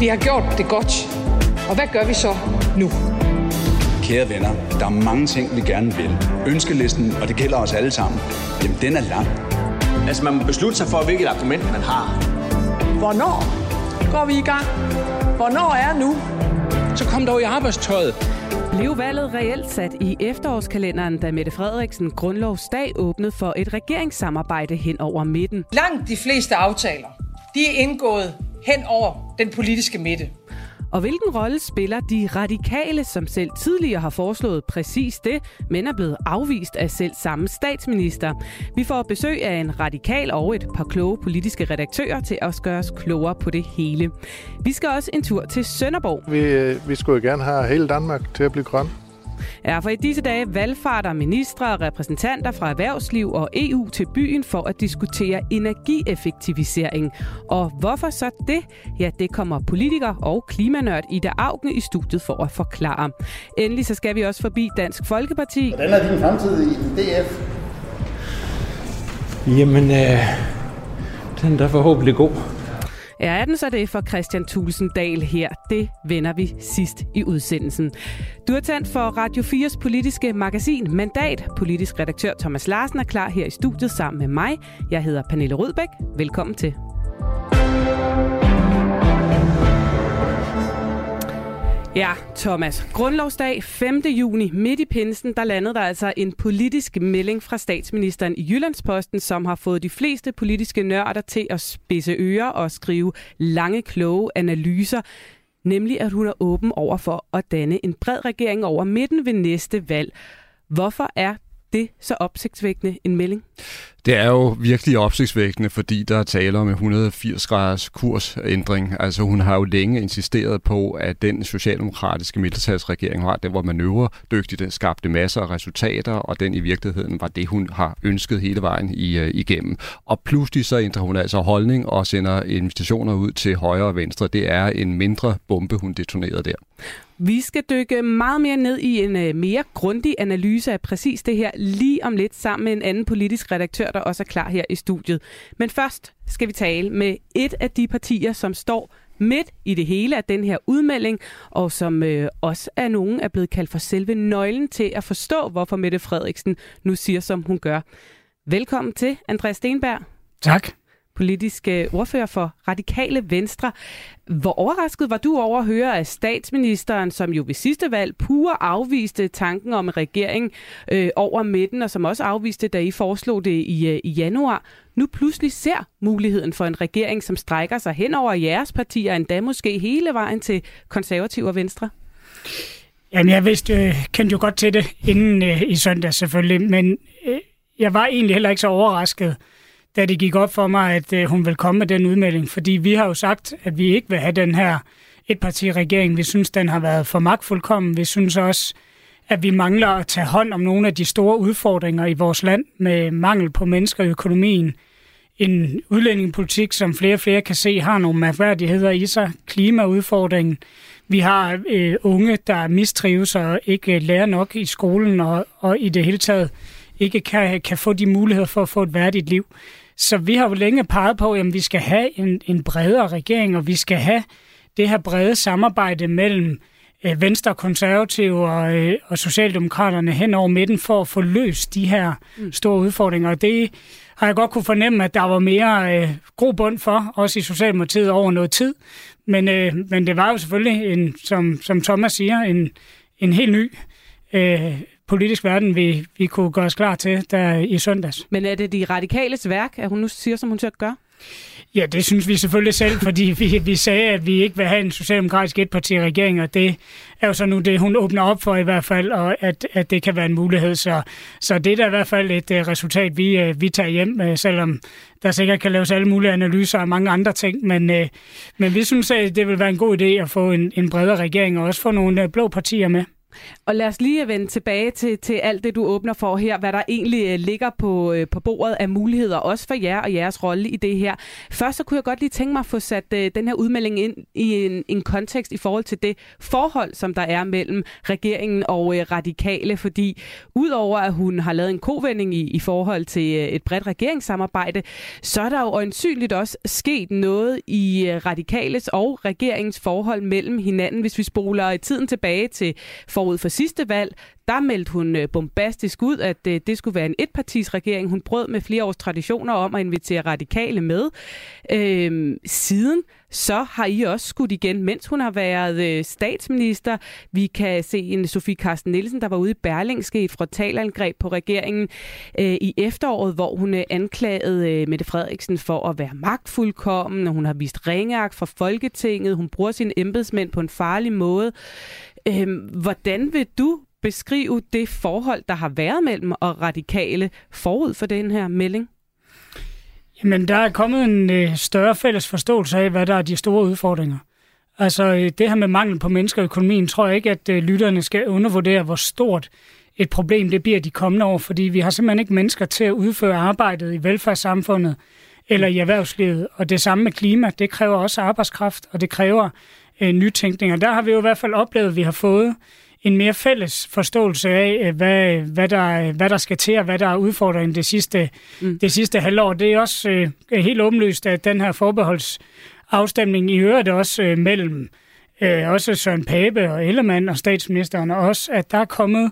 Vi har gjort det godt. Og hvad gør vi så nu? Kære venner, der er mange ting, vi gerne vil. Ønskelisten, og det gælder os alle sammen, jamen den er lang. Altså man må beslutte sig for, hvilket argument man har. Hvornår går vi i gang? Hvornår er nu? Så kom dog i arbejdstøjet. Blev valget reelt sat i efterårskalenderen, da Mette Frederiksen grundlovsdag åbnede for et regeringssamarbejde hen over midten? Langt de fleste aftaler, de er indgået hen over den politiske midte. Og hvilken rolle spiller de radikale, som selv tidligere har foreslået præcis det, men er blevet afvist af selv samme statsminister? Vi får besøg af en radikal og et par kloge politiske redaktører til at gøre os klogere på det hele. Vi skal også en tur til Sønderborg. Vi, øh, vi skulle jo gerne have hele Danmark til at blive grøn. Ja, for i disse dage valgfarter ministre og repræsentanter fra erhvervsliv og EU til byen for at diskutere energieffektivisering. Og hvorfor så det? Ja, det kommer politiker og klimanørd Ida Augen i studiet for at forklare. Endelig så skal vi også forbi Dansk Folkeparti. Hvordan er din fremtid i DF? Jamen, øh, den er forhåbentlig god. Ja, er den så det for Christian Tulsendal her? Det vender vi sidst i udsendelsen. Du er tændt for Radio 4's politiske magasin Mandat. Politisk redaktør Thomas Larsen er klar her i studiet sammen med mig. Jeg hedder Pernille Rødbæk. Velkommen til. Ja, Thomas. Grundlovsdag 5. juni, midt i pinsen, der landede der altså en politisk melding fra statsministeren i Jyllandsposten, som har fået de fleste politiske nørder til at spidse ører og skrive lange, kloge analyser. Nemlig, at hun er åben over for at danne en bred regering over midten ved næste valg. Hvorfor er det så opsigtsvækkende en melding? Det er jo virkelig opsigtsvækkende, fordi der er tale om en 180 graders kursændring. Altså hun har jo længe insisteret på, at den socialdemokratiske mindretalsregering har, den var manøvredygtig, den skabte masser af resultater, og den i virkeligheden var det, hun har ønsket hele vejen i, uh, igennem. Og pludselig så ændrer hun altså holdning og sender invitationer ud til højre og venstre. Det er en mindre bombe, hun detonerede der. Vi skal dykke meget mere ned i en øh, mere grundig analyse af præcis det her lige om lidt sammen med en anden politisk redaktør, der også er klar her i studiet. Men først skal vi tale med et af de partier, som står midt i det hele af den her udmelding, og som øh, også er nogen er blevet kaldt for selve nøglen til at forstå, hvorfor Mette Frederiksen nu siger, som hun gør. Velkommen til, Andreas Stenberg. Tak politiske ordfører for Radikale Venstre. Hvor overrasket var du over at høre, at statsministeren, som jo ved sidste valg pure afviste tanken om en regering øh, over midten, og som også afviste, da I foreslog det i, øh, i januar, nu pludselig ser muligheden for en regering, som strækker sig hen over jeres partier, endda måske hele vejen til konservative og venstre? Jamen, jeg vidste, øh, kendte jo godt til det inden øh, i søndag selvfølgelig, men øh, jeg var egentlig heller ikke så overrasket, da det gik op for mig, at øh, hun vil komme med den udmelding. Fordi vi har jo sagt, at vi ikke vil have den her etpartiregering. Vi synes, den har været for magtfuldkommen. Vi synes også, at vi mangler at tage hånd om nogle af de store udfordringer i vores land med mangel på mennesker i økonomien. En udlændingepolitik, som flere og flere kan se, har nogle mærkværdigheder i sig. Klimaudfordringen. Vi har øh, unge, der mistrives og ikke øh, lærer nok i skolen og, og i det hele taget ikke kan, kan få de muligheder for at få et værdigt liv. Så vi har jo længe peget på, at vi skal have en, en bredere regering, og vi skal have det her brede samarbejde mellem øh, Venstre, Konservative og, øh, og Socialdemokraterne hen over midten for at få løst de her mm. store udfordringer. Og det har jeg godt kunne fornemme, at der var mere øh, god bund for, også i Socialdemokratiet over noget tid. Men, øh, men det var jo selvfølgelig, en, som, som Thomas siger, en, en helt ny øh, politisk verden, vi, vi kunne gøre os klar til der i søndags. Men er det de radikales værk, at hun nu siger, som hun at gøre? Ja, det synes vi selvfølgelig selv, fordi vi, vi sagde, at vi ikke vil have en socialdemokratisk etparti-regering, og det er jo så nu det, hun åbner op for i hvert fald, og at, at det kan være en mulighed. Så, så det er da i hvert fald et uh, resultat, vi, uh, vi tager hjem, uh, selvom der sikkert kan laves alle mulige analyser og mange andre ting. Men, uh, men vi synes, at det vil være en god idé at få en, en bredere regering, og også få nogle uh, blå partier med. Og lad os lige vende tilbage til, til alt det, du åbner for her, hvad der egentlig øh, ligger på, øh, på bordet af muligheder, også for jer og jeres rolle i det her. Først så kunne jeg godt lige tænke mig at få sat øh, den her udmelding ind i en, en kontekst i forhold til det forhold, som der er mellem regeringen og radikale, fordi udover at hun har lavet en kovending i, i forhold til et bredt regeringssamarbejde, så er der jo øjensynligt også sket noget i uh, radikales og regeringens forhold mellem hinanden, hvis vi spoler tiden tilbage til for forud for sidste valg, der meldte hun øh, bombastisk ud, at øh, det skulle være en etpartisregering. Hun brød med flere års traditioner om at invitere radikale med. Øhm, siden så har I også skudt igen, mens hun har været øh, statsminister. Vi kan se en Sofie Carsten Nielsen, der var ude i Berlingske et frontalangreb på regeringen øh, i efteråret, hvor hun øh, anklagede øh, Mette Frederiksen for at være magtfuldkommen, og hun har vist ringeagt for Folketinget. Hun bruger sine embedsmænd på en farlig måde. Øh, hvordan vil du beskrive det forhold, der har været mellem og radikale forud for den her melding? Jamen, der er kommet en øh, større fælles forståelse af, hvad der er de store udfordringer. Altså, øh, det her med mangel på mennesker i økonomien, tror jeg ikke, at øh, lytterne skal undervurdere, hvor stort et problem det bliver de kommende år, fordi vi har simpelthen ikke mennesker til at udføre arbejdet i velfærdssamfundet eller i erhvervslivet. Og det samme med klima, det kræver også arbejdskraft, og det kræver øh, nytænkning. Og der har vi jo i hvert fald oplevet, at vi har fået en mere fælles forståelse af, øh, hvad, hvad, der, hvad der skal til, og hvad der er udfordringen det sidste, mm. det sidste halvår. Det er også øh, helt åbenlyst, at den her forbeholdsafstemning i øvrigt også øh, mellem øh, også Søren Pape og Ellemann og statsministeren, og også, at der er kommet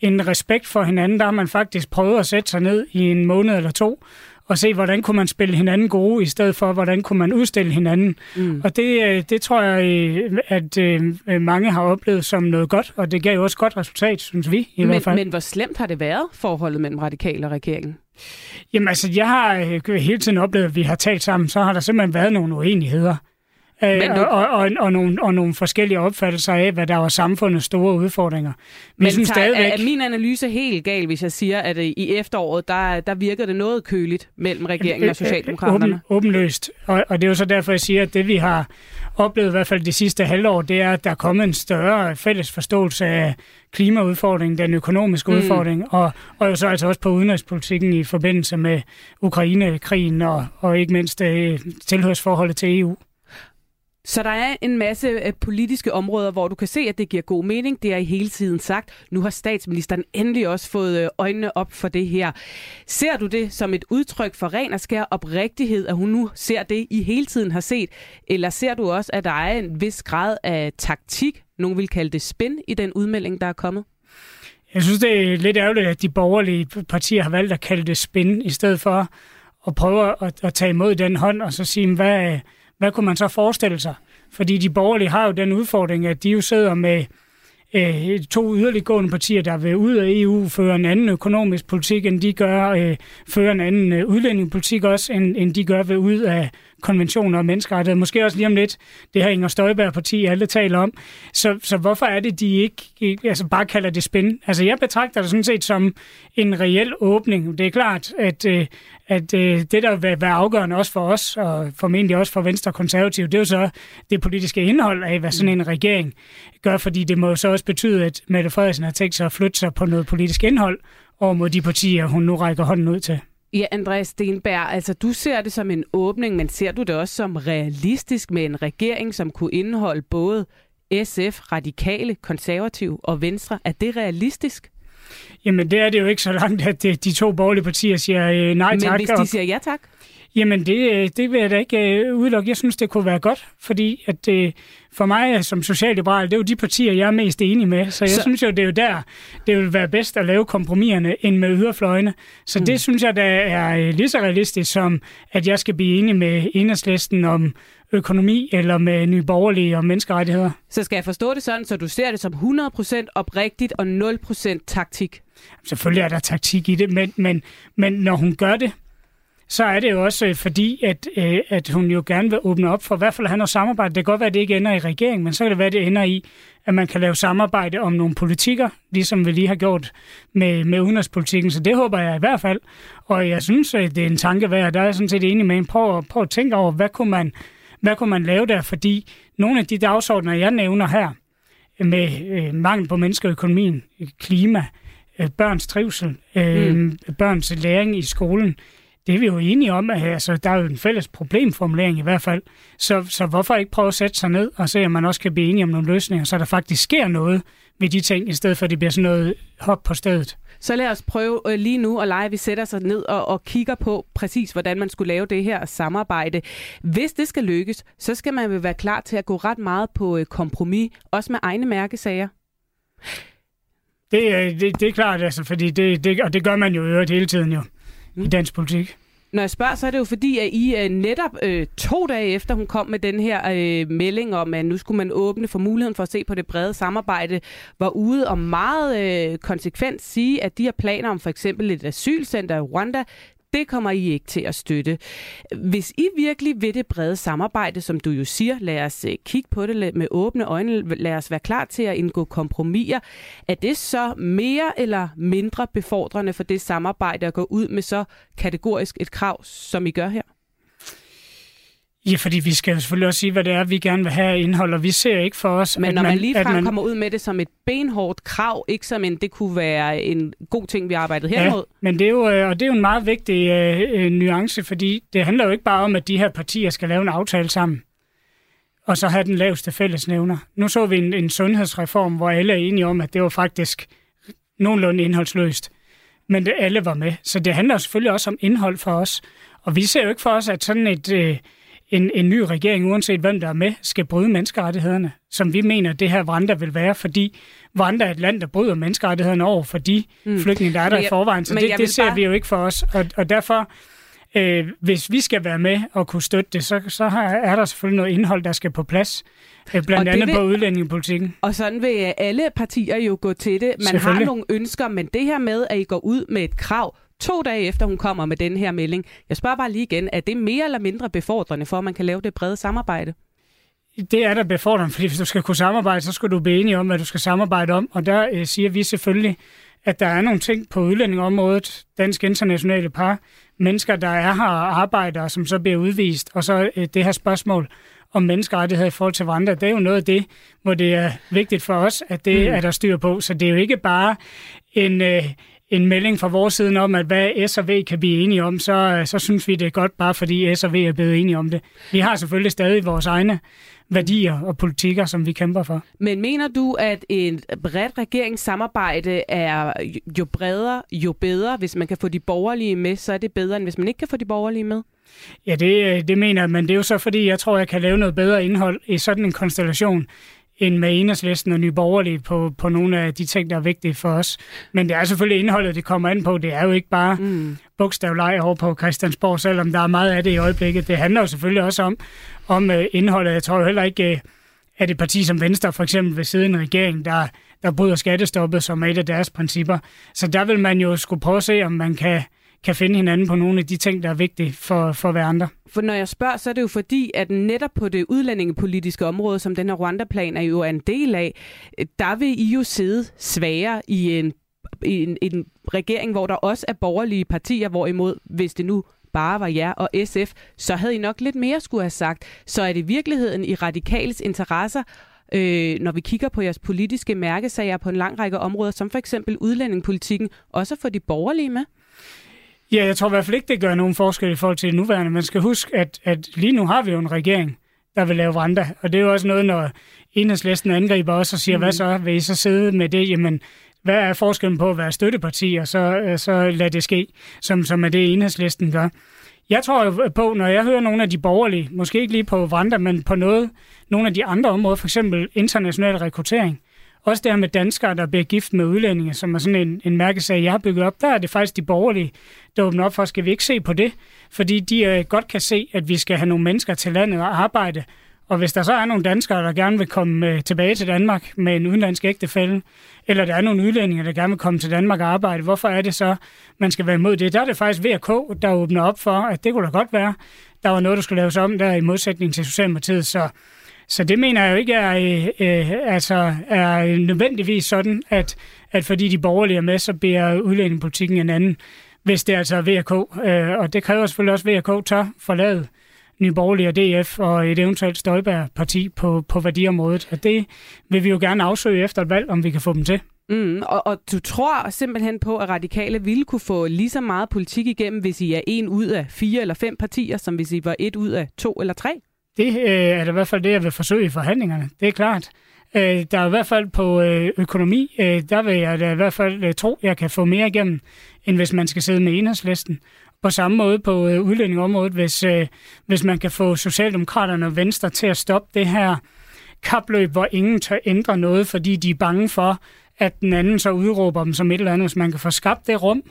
en respekt for hinanden. Der har man faktisk prøvet at sætte sig ned i en måned eller to og se, hvordan kunne man spille hinanden gode, i stedet for, hvordan kunne man udstille hinanden. Mm. Og det, øh, det tror jeg, øh, at øh, mange har oplevet som noget godt, og det gav jo også godt resultat, synes vi i men, hvert fald. Men hvor slemt har det været, forholdet mellem radikale og regeringen? Jamen altså, jeg har hele tiden oplevet, at vi har talt sammen, så har der simpelthen været nogle uenigheder. Øh, men du... og, og, og, nogle, og nogle forskellige opfattelser af, hvad der var samfundets store udfordringer. Vi men synes tager, stadigvæk... er min analyse helt gal, hvis jeg siger, at øh, i efteråret, der, der virker det noget køligt mellem regeringen og Socialdemokraterne? Åben, åbenløst. Og, og det er jo så derfor, jeg siger, at det vi har oplevet i hvert fald de sidste halvår, det er, at der er kommet en større fælles forståelse af klimaudfordringen, den økonomiske mm. udfordring, og, og jo så altså også på udenrigspolitikken i forbindelse med Ukraine-krigen og, og ikke mindst øh, tilhørsforholdet til EU. Så der er en masse øh, politiske områder, hvor du kan se, at det giver god mening. Det er I hele tiden sagt. Nu har statsministeren endelig også fået øh, øjnene op for det her. Ser du det som et udtryk for ren og skær oprigtighed, at hun nu ser det, I hele tiden har set? Eller ser du også, at der er en vis grad af taktik, nogen vil kalde det spin, i den udmelding, der er kommet? Jeg synes, det er lidt ærgerligt, at de borgerlige partier har valgt at kalde det spin, i stedet for at prøve at, at tage imod den hånd og så sige, hvad, hvad kunne man så forestille sig? Fordi de borgerlige har jo den udfordring, at de jo sidder med øh, to yderliggående partier, der vil ud af EU, føre en anden økonomisk politik, end de gør, øh, føre en anden øh, udlændingepolitik også, end, end de gør ved ud af konventioner og menneskerettigheder. Måske også lige om lidt, det her Inger Støjberg-parti, alle taler om. Så, så hvorfor er det, de ikke altså bare kalder det spin? Altså jeg betragter det sådan set som en reel åbning. Det er klart, at, øh, at øh, det, der vil være afgørende også for os, og formentlig også for Venstre og Konservative, det er jo så det politiske indhold af, hvad sådan en regering gør, fordi det må så også betyde, at Mette Frederiksen har tænkt sig at flytte sig på noget politisk indhold over mod de partier, hun nu rækker hånden ud til. Ja, Andreas Stenberg, altså du ser det som en åbning, men ser du det også som realistisk med en regering, som kunne indeholde både SF, radikale, konservative og venstre? Er det realistisk? Jamen det er det jo ikke så langt, at de to borgerlige partier siger øh, nej tak. Men hvis de siger ja tak? Jamen, det, øh, det vil jeg da ikke øh, udelukke. Jeg synes, det kunne være godt, fordi at, øh, for mig som socialliberal, det er jo de partier, jeg er mest enig med. Så jeg så... synes jo, det er jo der, det vil være bedst at lave kompromiserne end med yderfløjene. Så mm. det synes jeg, der er lige så realistisk som, at jeg skal blive enig med enhedslisten om økonomi eller med nye borgerlige og menneskerettigheder. Så skal jeg forstå det sådan, så du ser det som 100% oprigtigt og 0% taktik? Selvfølgelig er der taktik i det, men, men, men når hun gør det, så er det jo også øh, fordi, at, øh, at hun jo gerne vil åbne op for i hvert fald at have noget samarbejde. Det kan godt være, at det ikke ender i regeringen, men så kan det være, at det ender i, at man kan lave samarbejde om nogle politikker, ligesom vi lige har gjort med, med udenrigspolitikken. Så det håber jeg i hvert fald. Og jeg synes, at det er en tanke værd, der er jeg sådan set enig med en. Prøv, prøv at tænke over, hvad kunne, man, hvad kunne man lave der? Fordi nogle af de dagsordner, jeg nævner her, med øh, mangel på mennesker, økonomien, klima, øh, børns trivsel, øh, mm. børns læring i skolen. Det er vi jo enige om, at altså, der er jo en fælles problemformulering i hvert fald. Så, så hvorfor ikke prøve at sætte sig ned og se, om man også kan blive enige om nogle løsninger, så der faktisk sker noget ved de ting, i stedet for at det bliver sådan noget hop på stedet. Så lad os prøve øh, lige nu at lege, at vi sætter sig ned og, og kigger på præcis, hvordan man skulle lave det her samarbejde. Hvis det skal lykkes, så skal man vel være klar til at gå ret meget på øh, kompromis, også med egne mærkesager. Det, det, det er klart, altså, fordi det, det, og det gør man jo øvrigt hele tiden jo mm. i dansk politik. Når jeg spørger, så er det jo fordi, at I uh, netop uh, to dage efter, hun kom med den her uh, melding om, at nu skulle man åbne for muligheden for at se på det brede samarbejde, var ude og meget uh, konsekvent sige, at de her planer om for eksempel et asylcenter i Rwanda, det kommer I ikke til at støtte. Hvis I virkelig vil det brede samarbejde, som du jo siger, lad os øh, kigge på det med åbne øjne, lad os være klar til at indgå kompromiser, er det så mere eller mindre befordrende for det samarbejde at gå ud med så kategorisk et krav, som I gør her? Ja, fordi vi skal jo selvfølgelig også sige, hvad det er, vi gerne vil have indhold, og vi ser ikke for os... Men når man, man ligefrem man... kommer ud med det som et benhårdt krav, ikke som en, det kunne være en god ting, vi arbejdede herimod. Ja, men det er jo, øh, og det er jo en meget vigtig øh, øh, nuance, fordi det handler jo ikke bare om, at de her partier skal lave en aftale sammen, og så have den laveste fællesnævner. Nu så vi en, en sundhedsreform, hvor alle er enige om, at det var faktisk nogenlunde indholdsløst. Men det, alle var med. Så det handler selvfølgelig også om indhold for os. Og vi ser jo ikke for os, at sådan et... Øh, en, en ny regering, uanset hvem der er med, skal bryde menneskerettighederne, som vi mener, det her Rwanda vil være, fordi Rwanda er et land, der bryder menneskerettighederne over for de mm. flygtninge, der er der jeg, i forvejen. Så det, det ser bare... vi jo ikke for os, og, og derfor, øh, hvis vi skal være med og kunne støtte det, så, så er der selvfølgelig noget indhold, der skal på plads. Øh, blandt andet vil, på udlændingepolitikken. Og sådan vil alle partier jo gå til det. Man har nogle ønsker, men det her med, at I går ud med et krav, to dage efter hun kommer med den her melding. Jeg spørger bare lige igen, er det mere eller mindre befordrende for, at man kan lave det brede samarbejde? Det er da befordrende, fordi hvis du skal kunne samarbejde, så skal du blive enige om, hvad du skal samarbejde om. Og der øh, siger vi selvfølgelig, at der er nogle ting på udlændingområdet, dansk internationale par, mennesker, der er her og arbejder, som så bliver udvist, og så øh, det her spørgsmål om menneskerettigheder i forhold til andre, det er jo noget af det, hvor det er vigtigt for os, at det mm. er der styr på. Så det er jo ikke bare en, øh, en melding fra vores side om, at hvad S og V kan blive enige om, så, så synes vi, det er godt, bare fordi S og V er blevet enige om det. Vi har selvfølgelig stadig vores egne værdier og politikker, som vi kæmper for. Men mener du, at et bredt regeringssamarbejde er jo bredere, jo bedre? Hvis man kan få de borgerlige med, så er det bedre, end hvis man ikke kan få de borgerlige med? Ja, det, det mener jeg, men det er jo så fordi, jeg tror, jeg kan lave noget bedre indhold i sådan en konstellation, end med enhedslisten og nyborgerlige på, på nogle af de ting, der er vigtige for os. Men det er selvfølgelig indholdet, det kommer an på. Det er jo ikke bare mm. bogstavleg over på Christiansborg, selvom der er meget af det i øjeblikket. Det handler jo selvfølgelig også om, om uh, indholdet. Jeg tror jo heller ikke, uh, at et parti som Venstre for eksempel ved siden af regering, der, der bryder skattestoppet som et af deres principper. Så der vil man jo skulle prøve at se, om man kan kan finde hinanden på nogle af de ting, der er vigtige for, for hverandre. For når jeg spørger, så er det jo fordi, at netop på det udlændingepolitiske område, som den her Rwanda-plan er jo en del af, der vil I jo sidde svagere i en, i en, en regering, hvor der også er borgerlige partier, hvorimod, hvis det nu bare var jer og SF, så havde I nok lidt mere skulle have sagt. Så er det virkeligheden i radikals interesser, øh, når vi kigger på jeres politiske mærkesager på en lang række områder, som for eksempel udlændingepolitikken, også for de borgerlige med? Ja, jeg tror i hvert fald ikke, det gør nogen forskel i forhold til det nuværende. Man skal huske, at, at lige nu har vi jo en regering, der vil lave Rwanda. Og det er jo også noget, når enhedslisten angriber os og siger, mm. hvad så? Vil I så sidde med det? Jamen, hvad er forskellen på at være støtteparti, og så, øh, så lad det ske, som, som er det enhedslisten gør. Jeg tror jo på, når jeg hører nogle af de borgerlige, måske ikke lige på Rwanda, men på noget, nogle af de andre områder, for eksempel international rekruttering, også det her med danskere, der bliver gift med udlændinge, som er sådan en, en mærkesag, jeg har bygget op, der er det faktisk de borgerlige, der åbner op for, skal vi ikke se på det? Fordi de øh, godt kan se, at vi skal have nogle mennesker til landet og arbejde. Og hvis der så er nogle danskere, der gerne vil komme øh, tilbage til Danmark med en udenlandsk ægtefælde, eller der er nogle udlændinge, der gerne vil komme til Danmark og arbejde, hvorfor er det så, man skal være imod det? Der er det faktisk VK, der åbner op for, at det kunne da godt være, der var noget, der skulle laves om der i modsætning til Socialdemokratiet. Så så det mener jeg jo ikke er, øh, øh, altså, er nødvendigvis sådan, at, at fordi de borgerlige er med, så bliver udlændingepolitikken en anden, hvis det altså er VK. Øh, og det kræver selvfølgelig også, at VK tør forlade Nye Borgerlige og DF og et eventuelt Støjbær-parti på, på værdiområdet. Og det vil vi jo gerne afsøge efter et valg, om vi kan få dem til. Mm, og, og du tror simpelthen på, at radikale ville kunne få lige så meget politik igennem, hvis I er en ud af fire eller fem partier, som hvis I var et ud af to eller tre? Det øh, er da i hvert fald det, jeg vil forsøge i forhandlingerne. Det er klart. Øh, der er i hvert fald på øh, økonomi, øh, der vil jeg da i hvert fald øh, tro, jeg kan få mere igennem, end hvis man skal sidde med enhedslisten. På samme måde på øh, udlændingområdet, hvis, øh, hvis man kan få Socialdemokraterne og Venstre til at stoppe det her kapløb, hvor ingen tør ændre noget, fordi de er bange for, at den anden så udråber dem som et eller andet. Hvis man kan få skabt det rum,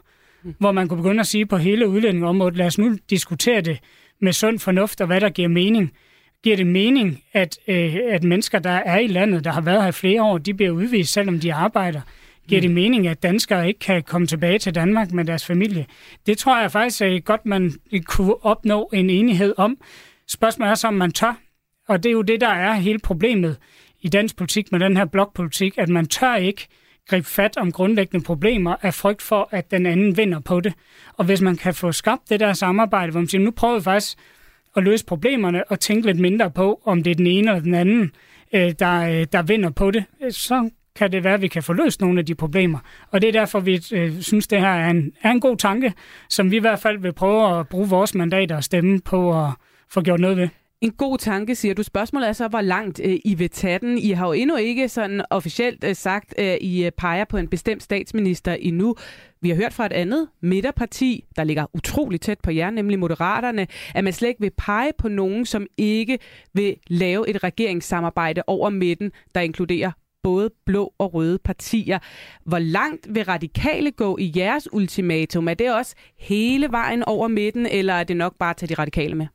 hvor man kunne begynde at sige på hele udlændingområdet, lad os nu diskutere det med sund fornuft og hvad der giver mening. Giver det mening, at, øh, at mennesker, der er i landet, der har været her flere år, de bliver udvist, selvom de arbejder? Giver det mening, at danskere ikke kan komme tilbage til Danmark med deres familie? Det tror jeg faktisk er godt, man kunne opnå en enighed om. Spørgsmålet er så, om man tør. Og det er jo det, der er hele problemet i dansk politik med den her blokpolitik, at man tør ikke gribe fat om grundlæggende problemer af frygt for, at den anden vinder på det. Og hvis man kan få skabt det der samarbejde, hvor man siger, nu prøver vi faktisk at løse problemerne og tænke lidt mindre på, om det er den ene eller den anden, øh, der, øh, der vinder på det, øh, så kan det være, at vi kan få løst nogle af de problemer. Og det er derfor, vi øh, synes, det her er en, er en god tanke, som vi i hvert fald vil prøve at bruge vores mandater og stemme på at få gjort noget ved. En god tanke, siger du. Spørgsmålet er så, hvor langt øh, I vil tage den. I har jo endnu ikke sådan officielt øh, sagt, at øh, I øh, peger på en bestemt statsminister endnu. Vi har hørt fra et andet midterparti, der ligger utrolig tæt på jer, nemlig Moderaterne, at man slet ikke vil pege på nogen, som ikke vil lave et regeringssamarbejde over midten, der inkluderer både blå og røde partier. Hvor langt vil radikale gå i jeres ultimatum? Er det også hele vejen over midten, eller er det nok bare at tage de radikale med?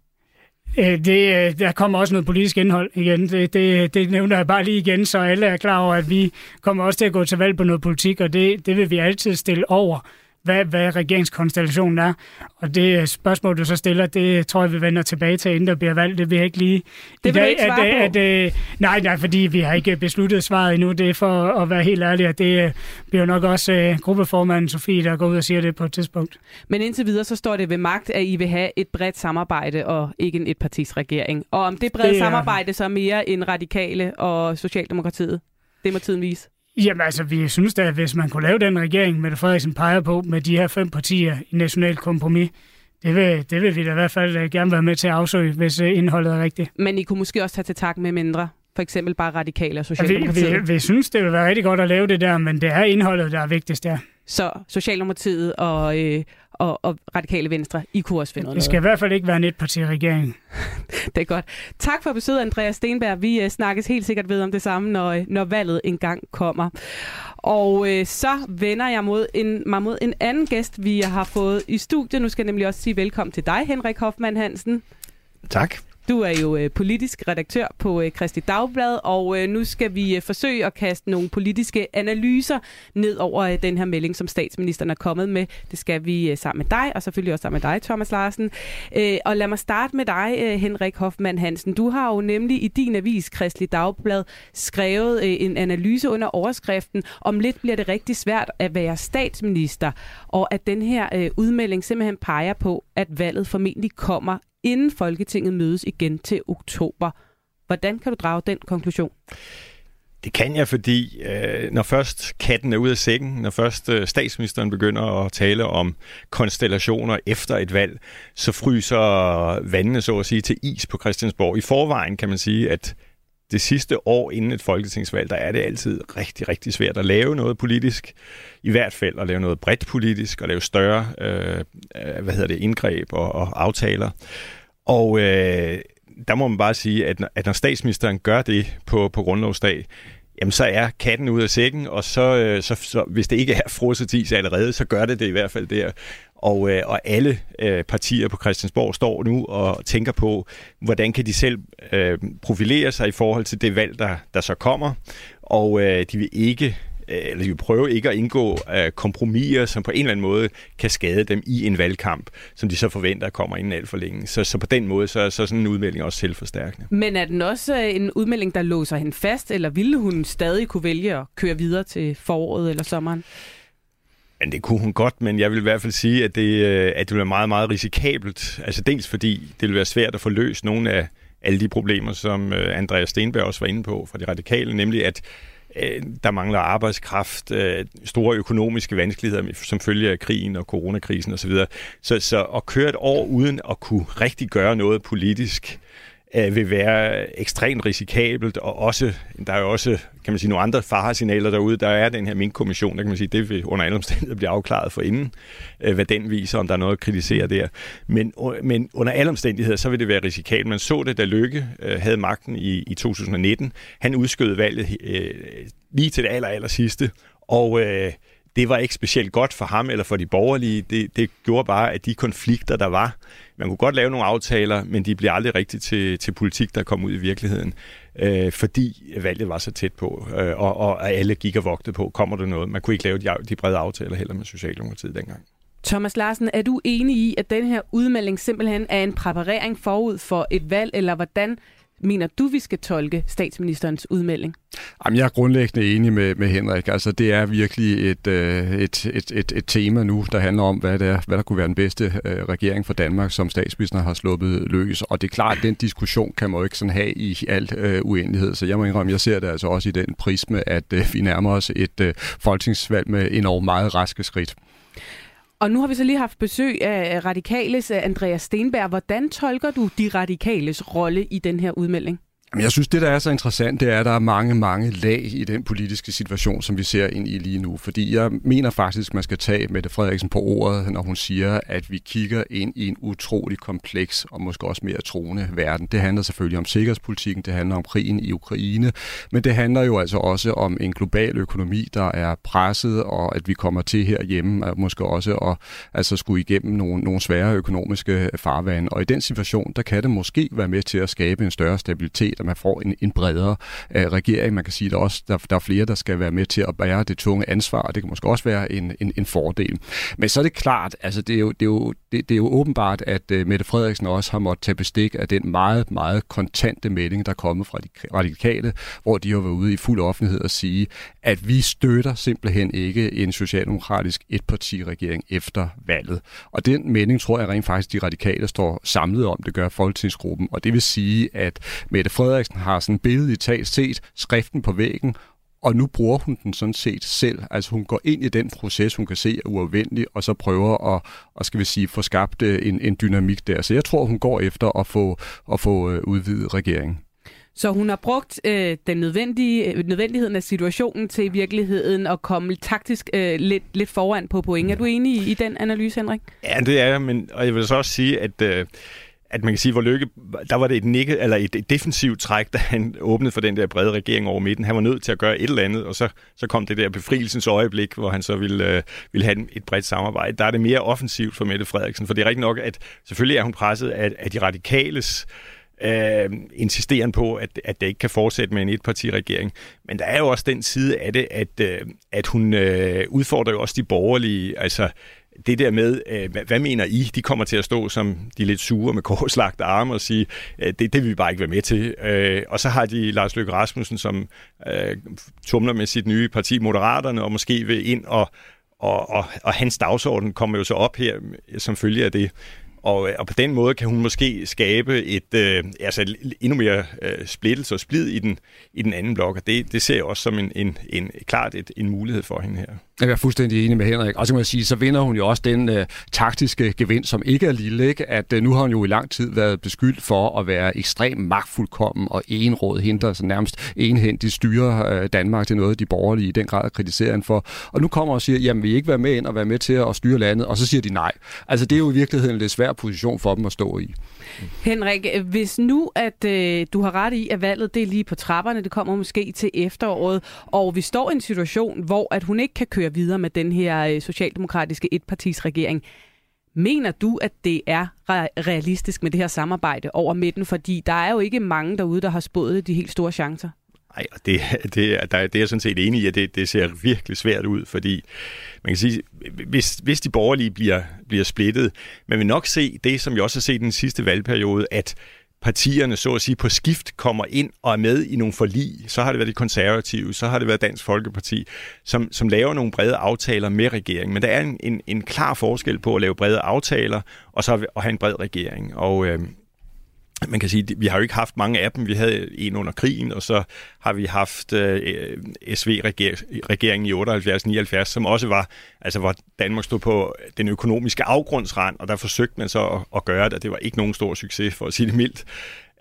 Øh, det, øh, der kommer også noget politisk indhold igen. Det, det, det nævner jeg bare lige igen, så alle er klar over, at vi kommer også til at gå til valg på noget politik, og det, det vil vi altid stille over hvad, hvad regeringskonstellationen er. Og det spørgsmål, du så stiller, det tror jeg, vi vender tilbage til, inden der bliver valgt. Det vil jeg ikke lige... Det vil dag, ikke at, på? At, at, nej, nej, fordi vi har ikke besluttet svaret endnu. Det er for at være helt ærlig, at det øh, bliver nok også gruppeformanden Sofie, der går ud og siger det på et tidspunkt. Men indtil videre, så står det ved magt, at I vil have et bredt samarbejde og ikke en etpartisregering. Og om det brede Det er- samarbejde så er mere end radikale og Socialdemokratiet, det må tiden vise. Jamen altså, vi synes da, at hvis man kunne lave den regering, Mette Frederiksen peger på, med de her fem partier i national kompromis, det vil, det vil vi da i hvert fald øh, gerne være med til at afsøge, hvis øh, indholdet er rigtigt. Men I kunne måske også tage til tak med mindre. For eksempel bare radikale og Vi, Socialdemokratiet. vi, vi synes, det vil være rigtig godt at lave det der, men det er indholdet, der er vigtigst der. Så Socialdemokratiet og, øh, og, og radikale venstre, I kunne også finde noget. Det skal i hvert fald ikke være en etpartiregering. Det er godt. Tak for besøget, Andreas Stenberg. Vi uh, snakkes helt sikkert ved om det samme, når, øh, når valget engang kommer. Og uh, så vender jeg mod en, mig mod en anden gæst, vi har fået i studiet. Nu skal jeg nemlig også sige velkommen til dig, Henrik Hoffmann Hansen. Tak. Du er jo øh, politisk redaktør på øh, Kristi Dagblad, og øh, nu skal vi øh, forsøge at kaste nogle politiske analyser ned over øh, den her melding, som statsministeren er kommet med. Det skal vi øh, sammen med dig, og selvfølgelig også sammen med dig, Thomas Larsen. Øh, og lad mig starte med dig, øh, Henrik Hoffmann Hansen. Du har jo nemlig i din avis, Kristelig Dagblad, skrevet øh, en analyse under overskriften, om lidt bliver det rigtig svært at være statsminister, og at den her øh, udmelding simpelthen peger på, at valget formentlig kommer inden Folketinget mødes igen til oktober. Hvordan kan du drage den konklusion? Det kan jeg, fordi øh, når først katten er ude af sækken, når først øh, statsministeren begynder at tale om konstellationer efter et valg, så fryser vandene så at sige til is på Christiansborg. I forvejen kan man sige, at det sidste år inden et folketingsvalg, der er det altid rigtig, rigtig svært at lave noget politisk. I hvert fald at lave noget bredt politisk og lave større øh, hvad hedder det, indgreb og, og aftaler. Og øh, der må man bare sige, at når, at når statsministeren gør det på, på grundlovsdag, jamen så er katten ud af sækken, og så, øh, så, så hvis det ikke er frosset is allerede, så gør det det i hvert fald der. Og, øh, og alle øh, partier på Christiansborg står nu og tænker på, hvordan kan de selv øh, profilere sig i forhold til det valg, der, der så kommer. Og øh, de vil ikke eller de vil prøve ikke at indgå øh, kompromiser, som på en eller anden måde kan skade dem i en valgkamp, som de så forventer kommer inden alt for længe. Så, så på den måde, så, så er sådan en udmelding også selvforstærkende. Men er den også øh, en udmelding, der låser hende fast, eller ville hun stadig kunne vælge at køre videre til foråret eller sommeren? Men det kunne hun godt, men jeg vil i hvert fald sige, at det, øh, at det vil være meget, meget risikabelt. Altså dels fordi det vil være svært at få løst nogle af alle de problemer, som øh, Andreas Stenberg også var inde på fra de radikale, nemlig at øh, Øh, der mangler arbejdskraft, øh, store økonomiske vanskeligheder som følge af krigen og coronakrisen osv. Så, så at køre et år uden at kunne rigtig gøre noget politisk, øh, vil være ekstremt risikabelt, og også, der er jo også, kan man sige, nogle andre faresignaler derude. Der er den her minkkommission, der kan man sige, det vil under alle omstændigheder blive afklaret for inden, øh, hvad den viser, om der er noget at kritisere der. Men, men under alle omstændigheder, så vil det være risikabelt. Man så det, da Lykke øh, havde magten i, i 2019. Han udskød valget øh, lige til det aller, aller sidste, og øh, det var ikke specielt godt for ham eller for de borgerlige. Det, det gjorde bare, at de konflikter, der var, man kunne godt lave nogle aftaler, men de blev aldrig rigtigt til, til politik, der kom ud i virkeligheden, øh, fordi valget var så tæt på, øh, og, og alle gik og vogtede på, kommer der noget. Man kunne ikke lave de, de brede aftaler heller med Socialdemokratiet dengang. Thomas Larsen, er du enig i, at den her udmelding simpelthen er en præparering forud for et valg, eller hvordan mener du, vi skal tolke statsministerens udmelding? Jamen, jeg er grundlæggende enig med, med Henrik. Altså, det er virkelig et, øh, et, et, et, et tema nu, der handler om, hvad, det er, hvad der kunne være den bedste øh, regering for Danmark, som statsministeren har sluppet løs. Og det er klart, at den diskussion kan man jo ikke sådan have i alt øh, uendelighed. Så jeg må indrømme, jeg ser det altså også i den prisme, at øh, vi nærmer os et øh, folketingsvalg med enormt meget raske skridt. Og nu har vi så lige haft besøg af Radikales øh, Andreas Stenberg. Hvordan tolker du de Radikales rolle i den her udmelding? Jeg synes, det der er så interessant, det er, at der er mange, mange lag i den politiske situation, som vi ser ind i lige nu. Fordi jeg mener faktisk, at man skal tage Mette Frederiksen på ordet, når hun siger, at vi kigger ind i en utrolig kompleks og måske også mere troende verden. Det handler selvfølgelig om sikkerhedspolitikken, det handler om krigen i Ukraine, men det handler jo altså også om en global økonomi, der er presset, og at vi kommer til herhjemme måske også at altså skulle igennem nogle, nogle svære økonomiske farvande. Og i den situation, der kan det måske være med til at skabe en større stabilitet at man får en, en bredere øh, regering. Man kan sige, at der, også, der, der er flere, der skal være med til at bære det tunge ansvar, og det kan måske også være en, en, en fordel. Men så er det klart, altså det er jo, det er jo, det, det er jo åbenbart, at uh, Mette Frederiksen også har måttet tage bestik af den meget, meget kontante melding, der er kommet fra de radikale, hvor de har været ude i fuld offentlighed og sige, at vi støtter simpelthen ikke en socialdemokratisk etpartiregering efter valget. Og den melding tror jeg rent faktisk, de radikale står samlet om, det gør Folketingsgruppen. Og det vil sige, at Mette Frederiksen har sådan billede i talt set skriften på væggen, og nu bruger hun den sådan set selv. Altså hun går ind i den proces, hun kan se er uafvendelig, og så prøver at, at skal vi sige, få skabt øh, en, en dynamik der. Så jeg tror, hun går efter at få, at få øh, udvidet regeringen. Så hun har brugt øh, den nødvendige, øh, nødvendigheden af situationen til i virkeligheden at komme taktisk øh, lidt, lidt foran på point. Er du enig i, i den analyse, Henrik? Ja, det er jeg, men og jeg vil så også sige, at øh, at man kan sige, hvor Lykke, der var det et, nikke, eller et, et defensivt træk, da han åbnede for den der brede regering over midten. Han var nødt til at gøre et eller andet, og så, så kom det der befrielsens øjeblik, hvor han så ville, øh, ville have et bredt samarbejde. Der er det mere offensivt for Mette Frederiksen, for det er rigtigt nok, at selvfølgelig er hun presset af, af de radikales øh, insisteren på, at, at det ikke kan fortsætte med en etpartiregering. Men der er jo også den side af det, at, øh, at hun øh, udfordrer jo også de borgerlige. Altså, det der med, øh, hvad mener I? De kommer til at stå som de lidt sure med korslagte arme og sige, øh, det, det vil vi bare ikke være med til. Øh, og så har de Lars Løkke Rasmussen, som øh, tumler med sit nye parti Moderaterne, og måske vil ind og, og, og, og hans dagsorden kommer jo så op her øh, som følge af det. Og, øh, og på den måde kan hun måske skabe et øh, altså endnu mere øh, splittelse og splid i den, i den anden blok, og det, det ser jeg også som en, en, en klart et, en mulighed for hende her. Jeg er fuldstændig enig med Henrik. Og så kan man sige, så vinder hun jo også den øh, taktiske gevinst, som ikke er lille. Ikke? At øh, nu har hun jo i lang tid været beskyldt for at være ekstremt magtfuldkommen og enråd hende, altså nærmest enhændigt styrer øh, Danmark til noget, de borgerlige i den grad kritiserer hende for. Og nu kommer og siger, jamen vi ikke være med ind og være med til at styre landet, og så siger de nej. Altså det er jo i virkeligheden en lidt svær position for dem at stå i. Henrik, hvis nu at øh, du har ret i, at valget det er lige på trapperne, det kommer måske til efteråret, og vi står i en situation, hvor at hun ikke kan køre videre med den her øh, socialdemokratiske etpartisregering. Mener du, at det er realistisk med det her samarbejde over midten? Fordi der er jo ikke mange derude, der har spået de helt store chancer. Nej, og det, det, der, det er jeg sådan set enig i, at det, det ser virkelig svært ud, fordi man kan sige, hvis, hvis de borgerlige bliver, bliver splittet, man vil nok se det, som vi også har set i den sidste valgperiode, at partierne, så at sige, på skift kommer ind og er med i nogle forlig. Så har det været de konservative, så har det været Dansk Folkeparti, som, som laver nogle brede aftaler med regeringen. Men der er en, en, en klar forskel på at lave brede aftaler, og så at have en bred regering. Og, øh, man kan sige, vi har jo ikke haft mange af dem. Vi havde en under krigen, og så har vi haft øh, SV-regeringen i 78-79, som også var, altså hvor Danmark stod på den økonomiske afgrundsrand, og der forsøgte man så at, at gøre det, og det var ikke nogen stor succes, for at sige det mildt.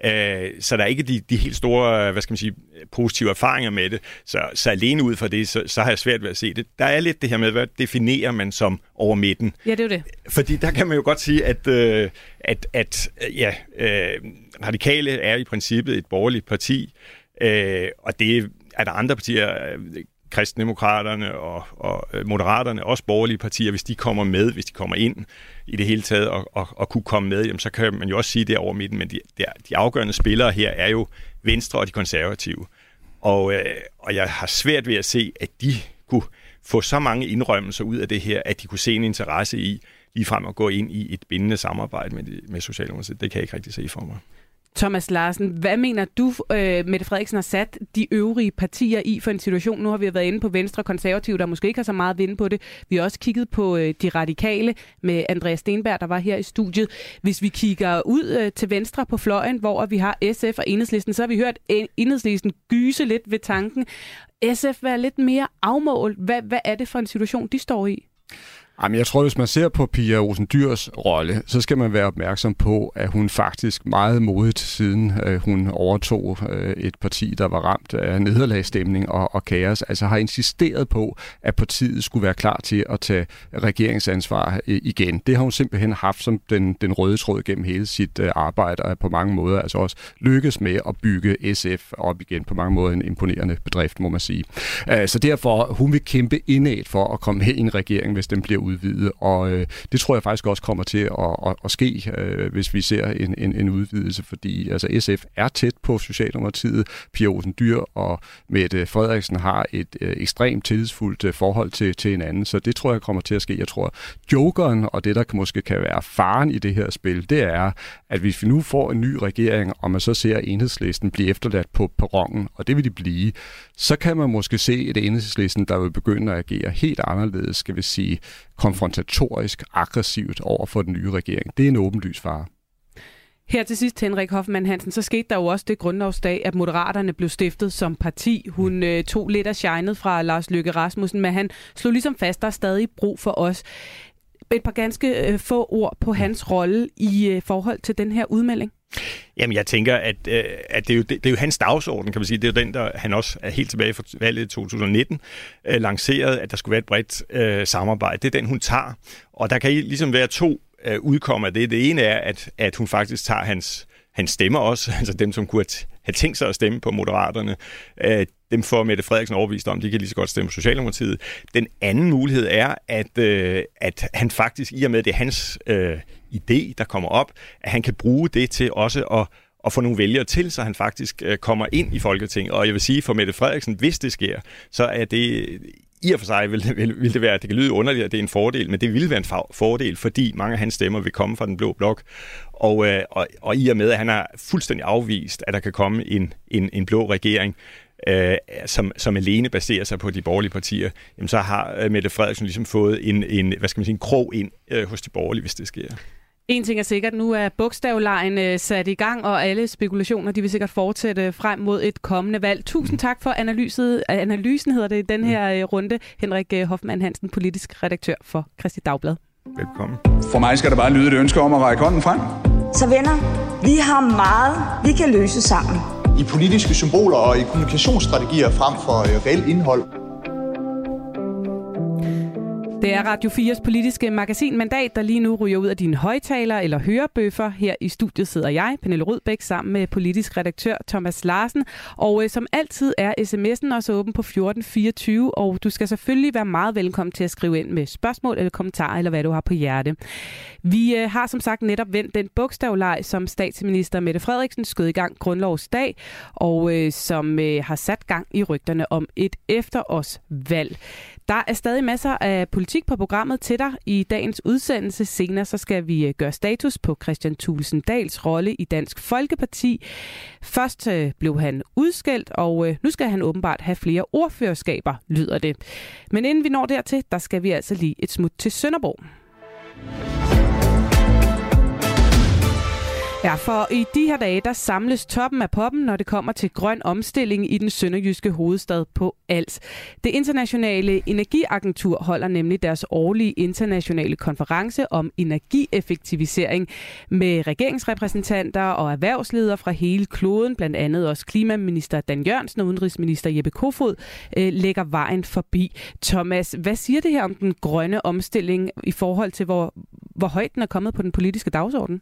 Øh, så der er ikke de, de helt store, hvad skal man sige, positive erfaringer med det. Så, så alene ud fra det, så, så har jeg svært ved at se det. Der er lidt det her med, hvad definerer man som over midten? Ja, det er det. Fordi der kan man jo godt sige, at, øh, at, at ja, øh, radikale er i princippet et borgerligt parti, øh, og det er der andre partier, kristendemokraterne og, og øh, moderaterne, også borgerlige partier, hvis de kommer med, hvis de kommer ind i det hele taget og, og, og kunne komme med, jamen, så kan man jo også sige det over midten, men de, de, de afgørende spillere her er jo Venstre og de konservative. Og, øh, og jeg har svært ved at se, at de kunne få så mange indrømmelser ud af det her, at de kunne se en interesse i ligefrem at gå ind i et bindende samarbejde med, med Socialdemokratiet. Det kan jeg ikke rigtig se for mig. Thomas Larsen, hvad mener du, øh, Mette Frederiksen har sat de øvrige partier i for en situation? Nu har vi været inde på Venstre og Konservative, der måske ikke har så meget at vinde på det. Vi har også kigget på øh, de radikale med Andreas Stenberg, der var her i studiet. Hvis vi kigger ud øh, til venstre på fløjen, hvor vi har SF og Enhedslisten, så har vi hørt e- Enhedslisten gyse lidt ved tanken. SF være lidt mere afmålt. Hvad, hvad er det for en situation, de står i? Jamen, jeg tror, hvis man ser på Pia Rosen Dyrs rolle, så skal man være opmærksom på, at hun faktisk meget modigt, siden øh, hun overtog øh, et parti, der var ramt af nederlagsstemning og, og kaos, altså har insisteret på, at partiet skulle være klar til at tage regeringsansvar øh, igen. Det har hun simpelthen haft som den, den røde tråd gennem hele sit øh, arbejde, og på mange måder altså også lykkes med at bygge SF op igen. På mange måder en imponerende bedrift, må man sige. Øh, så derfor, hun vil kæmpe indad for at komme med i en regering, hvis den bliver udvide, og øh, det tror jeg faktisk også kommer til at, at, at ske, øh, hvis vi ser en, en, en udvidelse, fordi altså, SF er tæt på Socialdemokratiet. Pia Olsen Dyr og Mette Frederiksen har et øh, ekstremt tillidsfuldt øh, forhold til, til hinanden, så det tror jeg kommer til at ske. Jeg tror, jokeren og det, der kan, måske kan være faren i det her spil, det er, at hvis vi nu får en ny regering, og man så ser enhedslisten blive efterladt på perronen, og det vil de blive, så kan man måske se et enhedslisten, der vil begynde at agere helt anderledes, skal vi sige, konfrontatorisk, aggressivt over for den nye regering. Det er en åbenlys fare. Her til sidst, Henrik Hoffmann Hansen, så skete der jo også det grundlovsdag, at Moderaterne blev stiftet som parti. Hun øh, tog lidt af shinet fra Lars Løkke Rasmussen, men han slog ligesom fast, der er stadig brug for os. Et par ganske øh, få ord på hans rolle i øh, forhold til den her udmelding. Jamen, jeg tænker, at, øh, at det, er jo, det, det er jo hans dagsorden, kan man sige. Det er jo den, der han også er helt tilbage fra valget i 2019 øh, lanceret, at der skulle være et bredt øh, samarbejde. Det er den, hun tager. Og der kan ligesom være to øh, udkommer af det. Det ene er, at, at hun faktisk tager hans, hans stemmer også, altså dem, som kunne have tænkt sig at stemme på Moderaterne. Øh, dem får Mette Frederiksen overbevist om, de kan lige så godt stemme på Socialdemokratiet. Den anden mulighed er, at, øh, at han faktisk, i og med det er hans øh, idé, der kommer op, at han kan bruge det til også at at få nogle vælgere til, så han faktisk øh, kommer ind i Folketinget. Og jeg vil sige for Mette Frederiksen, hvis det sker, så er det i og for sig vil, vil, vil det være, det kan lyde underligt, at det er en fordel, men det vil være en fordel, fordi mange af hans stemmer vil komme fra den blå blok. Og, øh, og, og i og med, at han har fuldstændig afvist, at der kan komme en, en, en blå regering, øh, som, som alene baserer sig på de borgerlige partier, jamen så har øh, Mette Frederiksen ligesom fået en, en, hvad skal man sige, en krog ind øh, hos de borgerlige, hvis det sker. En ting er sikkert, nu er bogstavlejen øh, sat i gang, og alle spekulationer de vil sikkert fortsætte frem mod et kommende valg. Tusind tak for analyset, analysen, hedder det i den her øh, runde. Henrik øh, Hoffmann Hansen, politisk redaktør for Christi Dagblad. Velkommen. For mig skal der bare lyde et ønske om at række hånden frem. Så venner, vi har meget, vi kan løse sammen. I politiske symboler og i kommunikationsstrategier frem for reelt indhold. Det er Radio 4's politiske magasin Mandat, der lige nu ryger ud af dine højtaler eller hørebøffer. Her i studiet sidder jeg, Pernille Rødbæk, sammen med politisk redaktør Thomas Larsen. Og øh, som altid er sms'en også åben på 1424, og du skal selvfølgelig være meget velkommen til at skrive ind med spørgsmål eller kommentarer, eller hvad du har på hjerte. Vi øh, har som sagt netop vendt den bogstavleg, som statsminister Mette Frederiksen skød i gang grundlovsdag, og øh, som øh, har sat gang i rygterne om et efterårsvalg. Der er stadig masser af politik politik på programmet til dig i dagens udsendelse. Senere så skal vi øh, gøre status på Christian Thulesen Dals rolle i Dansk Folkeparti. Først øh, blev han udskældt, og øh, nu skal han åbenbart have flere ordførerskaber, lyder det. Men inden vi når dertil, der skal vi altså lige et smut til Sønderborg. Ja, for i de her dage, der samles toppen af poppen, når det kommer til grøn omstilling i den sønderjyske hovedstad på Als. Det internationale energiagentur holder nemlig deres årlige internationale konference om energieffektivisering med regeringsrepræsentanter og erhvervsledere fra hele kloden, blandt andet også klimaminister Dan Jørgensen og udenrigsminister Jeppe Kofod, øh, lægger vejen forbi. Thomas, hvad siger det her om den grønne omstilling i forhold til, hvor, hvor højt den er kommet på den politiske dagsorden?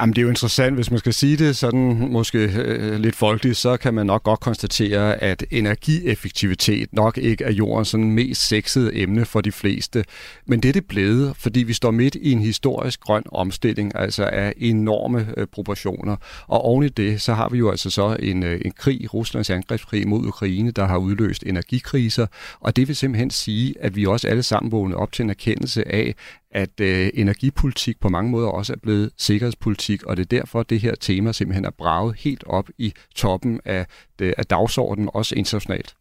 Jamen, det er jo interessant, hvis man skal sige det sådan måske øh, lidt folkeligt, så kan man nok godt konstatere, at energieffektivitet nok ikke er jordens sådan mest sexede emne for de fleste. Men det er det blevet, fordi vi står midt i en historisk grøn omstilling, altså af enorme øh, proportioner. Og oven i det, så har vi jo altså så en, øh, en krig, Ruslands angrebskrig mod Ukraine, der har udløst energikriser. Og det vil simpelthen sige, at vi også alle sammen vågnet op til en erkendelse af, at øh, energipolitik på mange måder også er blevet sikkerhedspolitik, og det er derfor, at det her tema simpelthen er braget helt op i toppen af, af dagsordenen, også internationalt.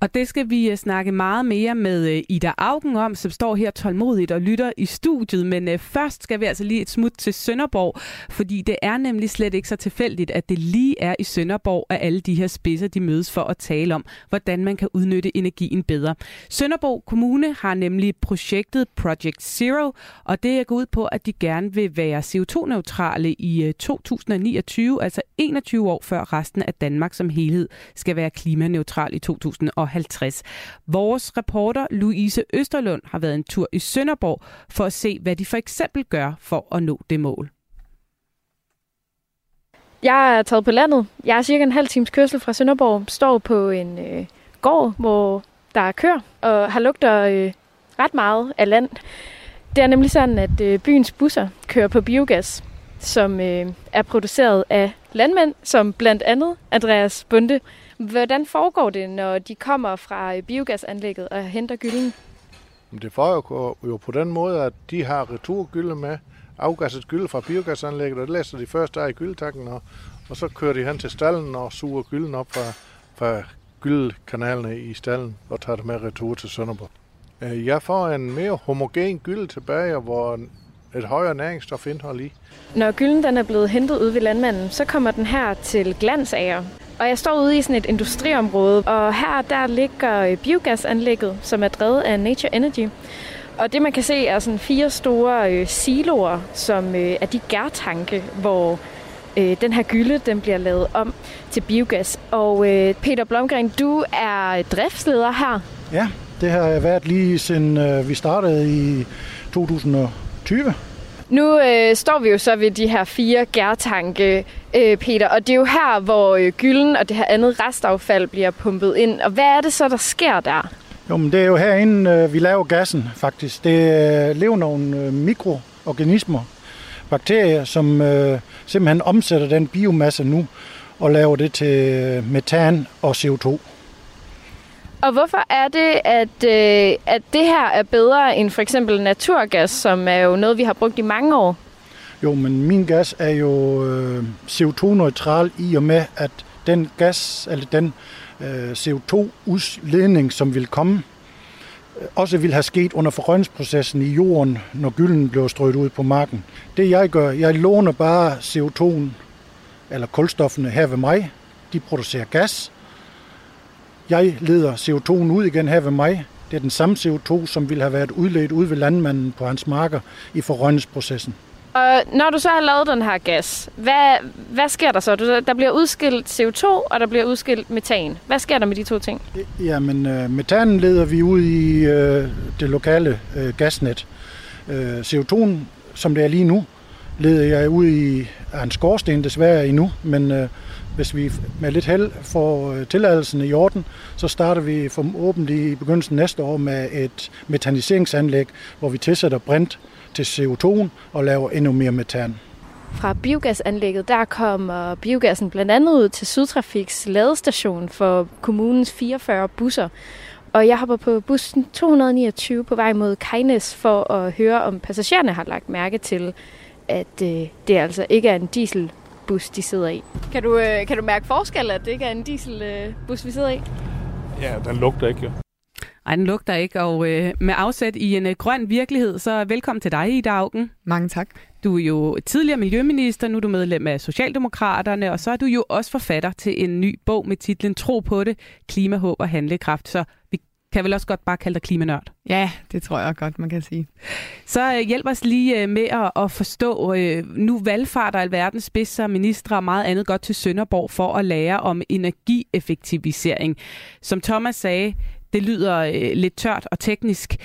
Og det skal vi øh, snakke meget mere med øh, Ida Augen om, som står her tålmodigt og lytter i studiet. Men øh, først skal vi altså lige et smut til Sønderborg, fordi det er nemlig slet ikke så tilfældigt, at det lige er i Sønderborg, at alle de her spidser de mødes for at tale om, hvordan man kan udnytte energien bedre. Sønderborg Kommune har nemlig projektet Project Zero, og det er gået ud på, at de gerne vil være CO2-neutrale i 2029, altså 21 år før resten af Danmark som helhed skal være klimaneutral i 2050. 50. Vores reporter Louise Østerlund har været en tur i Sønderborg for at se, hvad de for eksempel gør for at nå det mål. Jeg er taget på landet. Jeg er cirka en halv times kørsel fra Sønderborg. Står på en øh, gård, hvor der er kør, og har lugter øh, ret meget af land. Det er nemlig sådan, at øh, byens busser kører på biogas, som øh, er produceret af landmænd, som blandt andet Andreas Bunde. Hvordan foregår det, når de kommer fra øh, biogasanlægget og henter gylden? Det foregår jo på den måde, at de har returgylde med, afgasset gylde fra biogasanlægget, og det læser de først der i gyldetakken, og, og så kører de hen til stallen og suger gylden op fra, fra gyldkanalerne i stallen og tager det med retur til Sønderborg. Øh, jeg får en mere homogen gylde tilbage, hvor et højere næringsstofindhold i. Når gylden den er blevet hentet ud ved landmanden, så kommer den her til Glansager. Og jeg står ude i sådan et industriområde, og her der ligger biogasanlægget, som er drevet af Nature Energy. Og det man kan se er sådan fire store øh, siloer, som øh, er de gærtanke, hvor øh, den her gylde den bliver lavet om til biogas. Og øh, Peter Blomgren, du er driftsleder her. Ja, det har jeg været lige siden øh, vi startede i 2020. Nu øh, står vi jo så ved de her fire gærtanke, øh, Peter, og det er jo her, hvor øh, gylden og det her andet restaffald bliver pumpet ind. Og hvad er det så, der sker der? Jo, men det er jo herinde, øh, vi laver gassen faktisk. Det øh, lever nogle øh, mikroorganismer, bakterier, som øh, simpelthen omsætter den biomasse nu og laver det til øh, metan og CO2. Og hvorfor er det, at, øh, at det her er bedre end for eksempel naturgas, som er jo noget, vi har brugt i mange år? Jo, men min gas er jo øh, CO2-neutral i og med, at den gas, eller den øh, CO2-udledning, som vil komme, øh, også vil have sket under forrøgningsprocessen i jorden, når gylden bliver strøget ud på marken. Det jeg gør, jeg låner bare CO2'en, eller kulstoffene her ved mig. De producerer gas, jeg leder CO2'en ud igen her ved mig. Det er den samme CO2, som ville have været udledt ud ved landmanden på hans marker i forrøgningsprocessen. Og når du så har lavet den her gas, hvad, hvad sker der så? Der bliver udskilt CO2, og der bliver udskilt metan. Hvad sker der med de to ting? Jamen, øh, metanen leder vi ud i øh, det lokale øh, gasnet. Øh, CO2'en, som det er lige nu, leder jeg ud i en skorsten desværre endnu, men øh, hvis vi med lidt held får øh, tilladelsen i orden, så starter vi forhåbentlig i begyndelsen næste år med et metaniseringsanlæg, hvor vi tilsætter brint til CO2 og laver endnu mere metan. Fra biogasanlægget, der kommer biogassen blandt andet ud til Sydtrafiks ladestation for kommunens 44 busser. Og jeg hopper på bussen 229 på vej mod Kajnes for at høre, om passagererne har lagt mærke til, at øh, det altså ikke er en diesel dieselbus, de sidder i. Kan du, øh, kan du mærke forskel, at det ikke er en dieselbus, vi sidder i? Ja, den lugter ikke jo. Ej, den lugter ikke, og øh, med afsæt i en øh, grøn virkelighed, så velkommen til dig, Ida Augen. Mange tak. Du er jo tidligere miljøminister, nu er du medlem af Socialdemokraterne, og så er du jo også forfatter til en ny bog med titlen Tro på det, klima, håb og handlekraft. Så vi kan vel også godt bare kalde dig klimanørd. Ja, det tror jeg godt, man kan sige. Så øh, hjælp os lige øh, med at, at forstå, øh, nu valgfarter alverdens spidser, ministre og meget andet godt til Sønderborg for at lære om energieffektivisering. Som Thomas sagde, det lyder øh, lidt tørt og teknisk.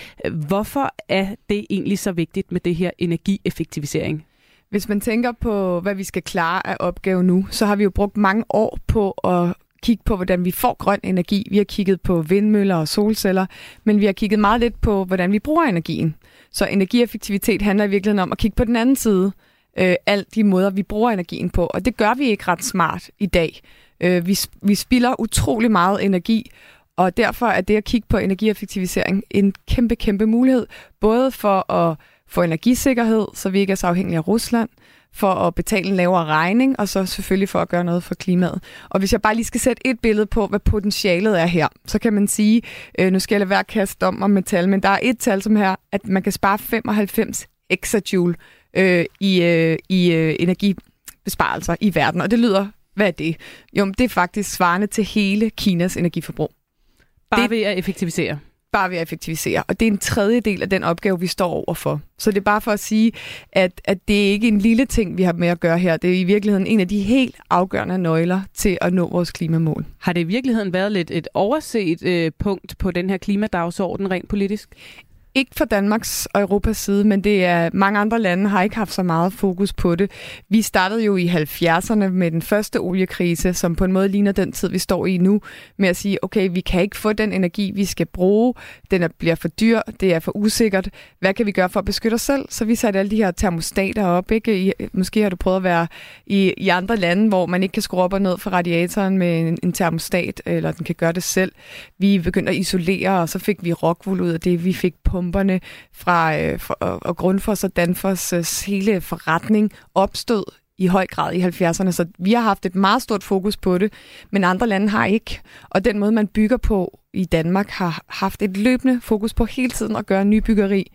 Hvorfor er det egentlig så vigtigt med det her energieffektivisering? Hvis man tænker på, hvad vi skal klare af opgave nu, så har vi jo brugt mange år på at kigge på, hvordan vi får grøn energi. Vi har kigget på vindmøller og solceller, men vi har kigget meget lidt på, hvordan vi bruger energien. Så energieffektivitet handler i virkeligheden om at kigge på den anden side. Øh, alt de måder, vi bruger energien på. Og det gør vi ikke ret smart i dag. Øh, vi, vi spilder utrolig meget energi, og derfor er det at kigge på energieffektivisering en kæmpe, kæmpe mulighed. Både for at få energisikkerhed, så vi ikke er så afhængige af Rusland, for at betale en lavere regning, og så selvfølgelig for at gøre noget for klimaet. Og hvis jeg bare lige skal sætte et billede på, hvad potentialet er her, så kan man sige, øh, nu skal jeg lade være at kaste om om metal, men der er et tal som her, at man kan spare 95 exajoule øh, i, øh, i øh, energibesparelser i verden, og det lyder, hvad er det? Jo, det er faktisk svarende til hele Kinas energiforbrug. Bare det, ved at effektivisere? Bare ved at effektivisere. Og det er en tredjedel af den opgave, vi står overfor. Så det er bare for at sige, at, at det er ikke en lille ting, vi har med at gøre her. Det er i virkeligheden en af de helt afgørende nøgler til at nå vores klimamål. Har det i virkeligheden været lidt et overset øh, punkt på den her klimadagsorden rent politisk? Ikke fra Danmarks og Europas side, men det er mange andre lande har ikke haft så meget fokus på det. Vi startede jo i 70'erne med den første oliekrise, som på en måde ligner den tid, vi står i nu, med at sige, okay, vi kan ikke få den energi, vi skal bruge. Den er, bliver for dyr, det er for usikkert. Hvad kan vi gøre for at beskytte os selv? Så vi satte alle de her termostater op. Ikke? I, måske har du prøvet at være i, i andre lande, hvor man ikke kan skrue op og ned for radiatoren med en, en termostat, eller den kan gøre det selv. Vi begyndte at isolere, og så fik vi rockwool ud af det. Vi fik på pumperne fra, øh, fra og Grundfos og Danfos øh, hele forretning opstod i høj grad i 70'erne, så vi har haft et meget stort fokus på det, men andre lande har ikke. Og den måde, man bygger på i Danmark, har haft et løbende fokus på hele tiden at gøre nybyggeri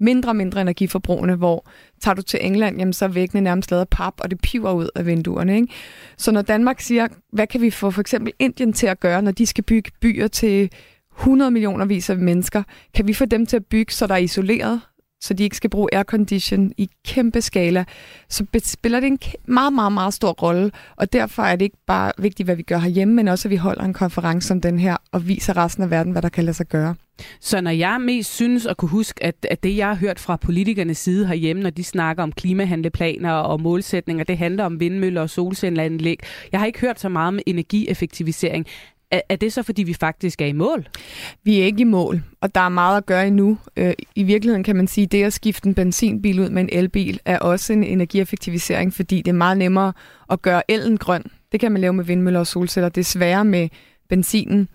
mindre og mindre energiforbrugende, hvor tager du til England, jamen så er væggene nærmest lavet pap, og det piver ud af vinduerne. Ikke? Så når Danmark siger, hvad kan vi få for eksempel Indien til at gøre, når de skal bygge byer til 100 millioner vis af mennesker, kan vi få dem til at bygge, så der er isoleret, så de ikke skal bruge aircondition i kæmpe skala, så spiller det en meget, meget, meget stor rolle. Og derfor er det ikke bare vigtigt, hvad vi gør herhjemme, men også, at vi holder en konference som den her, og viser resten af verden, hvad der kan lade sig gøre. Så når jeg mest synes at kunne huske, at, at det, jeg har hørt fra politikernes side herhjemme, når de snakker om klimahandleplaner og målsætninger, det handler om vindmøller og solcelleanlæg. Jeg har ikke hørt så meget om energieffektivisering. Er, er det så, fordi vi faktisk er i mål? Vi er ikke i mål, og der er meget at gøre endnu. Øh, I virkeligheden kan man sige, at det at skifte en benzinbil ud med en elbil er også en energieffektivisering, fordi det er meget nemmere at gøre elen grøn. Det kan man lave med vindmøller og solceller. Det er sværere med benzinen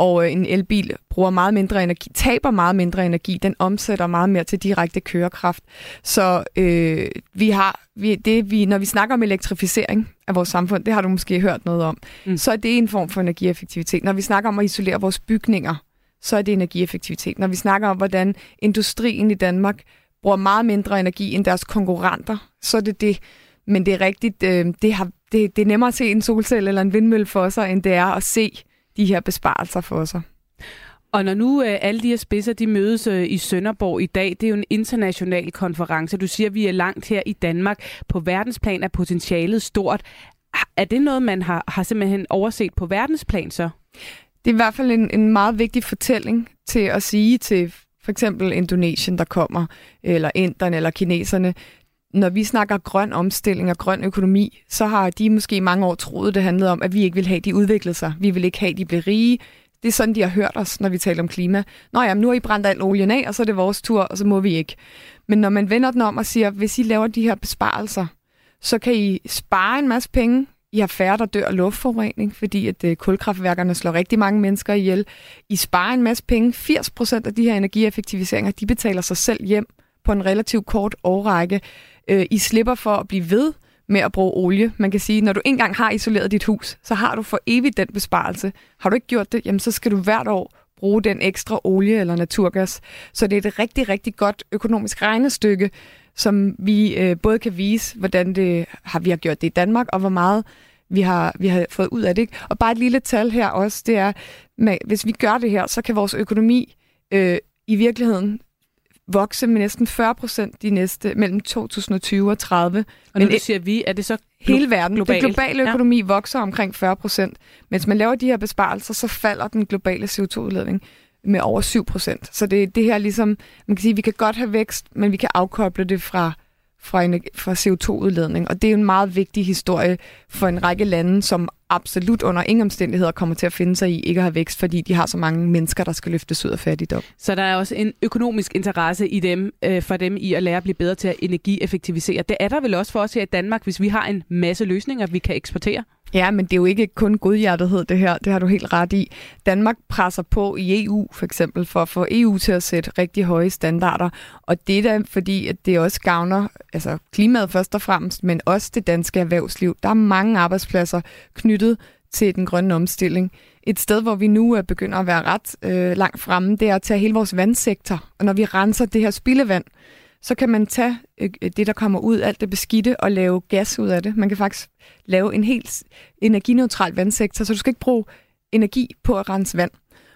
og øh, en elbil bruger meget mindre energi, taber meget mindre energi, den omsætter meget mere til direkte kørekraft. Så øh, vi har, vi, det, vi, når vi snakker om elektrificering af vores samfund, det har du måske hørt noget om, mm. så er det en form for energieffektivitet. Når vi snakker om at isolere vores bygninger, så er det energieffektivitet. Når vi snakker om, hvordan industrien i Danmark bruger meget mindre energi end deres konkurrenter, så er det det. Men det er rigtigt, øh, det, har, det, det er nemmere at se en solcelle eller en vindmølle for sig, end det er at se de her besparelser for sig. Og når nu øh, alle de her spidser de mødes øh, i Sønderborg i dag, det er jo en international konference. Du siger, at vi er langt her i Danmark. På verdensplan er potentialet stort. Er det noget, man har, har simpelthen overset på verdensplan så? Det er i hvert fald en, en meget vigtig fortælling til at sige til for eksempel Indonesien, der kommer, eller inderne eller kineserne, når vi snakker grøn omstilling og grøn økonomi, så har de måske i mange år troet, det handlede om, at vi ikke vil have, at de udviklede sig. Vi vil ikke have, at de bliver rige. Det er sådan, de har hørt os, når vi taler om klima. Nå ja, nu har I brændt al olien af, og så er det vores tur, og så må vi ikke. Men når man vender den om og siger, hvis I laver de her besparelser, så kan I spare en masse penge I har færre, der dør af luftforurening, fordi at øh, kulkraftværkerne slår rigtig mange mennesker ihjel. I sparer en masse penge. 80 procent af de her energieffektiviseringer, de betaler sig selv hjem på en relativt kort årrække. Øh, I slipper for at blive ved med at bruge olie. Man kan sige, når du engang har isoleret dit hus, så har du for evigt den besparelse. Har du ikke gjort det, jamen så skal du hvert år bruge den ekstra olie eller naturgas. Så det er et rigtig, rigtig godt økonomisk regnestykke, som vi øh, både kan vise, hvordan det har vi har gjort det i Danmark, og hvor meget vi har, vi har fået ud af det. Ikke? Og bare et lille tal her også, det er, med, hvis vi gør det her, så kan vores økonomi øh, i virkeligheden vokse med næsten 40 procent de næste mellem 2020 og 30. Og når Men du siger vi, er det så hele verden. Global. Den globale økonomi ja. vokser omkring 40 procent. Mens man laver de her besparelser, så falder den globale CO2-udledning med over 7 procent. Så det, det her ligesom, man kan sige, vi kan godt have vækst, men vi kan afkoble det fra, fra, fra CO2-udledning. Og det er en meget vigtig historie for en række lande, som absolut under ingen omstændigheder kommer til at finde sig i ikke at have vækst, fordi de har så mange mennesker, der skal løftes ud af fattigdom. Så der er også en økonomisk interesse i dem, øh, for dem i at lære at blive bedre til at energieffektivisere. Det er der vel også for os her i Danmark, hvis vi har en masse løsninger, vi kan eksportere? Ja, men det er jo ikke kun godhjertethed, det her. Det har du helt ret i. Danmark presser på i EU, for eksempel, for at få EU til at sætte rigtig høje standarder. Og det er da fordi, at det også gavner altså klimaet først og fremmest, men også det danske erhvervsliv. Der er mange arbejdspladser knyttet til den grønne omstilling. Et sted, hvor vi nu er begynder at være ret øh, langt fremme, det er at tage hele vores vandsektor. Og når vi renser det her spildevand, så kan man tage øh, øh, det, der kommer ud, alt det beskidte, og lave gas ud af det. Man kan faktisk lave en helt energineutral vandsektor, så du skal ikke bruge energi på at rense vand.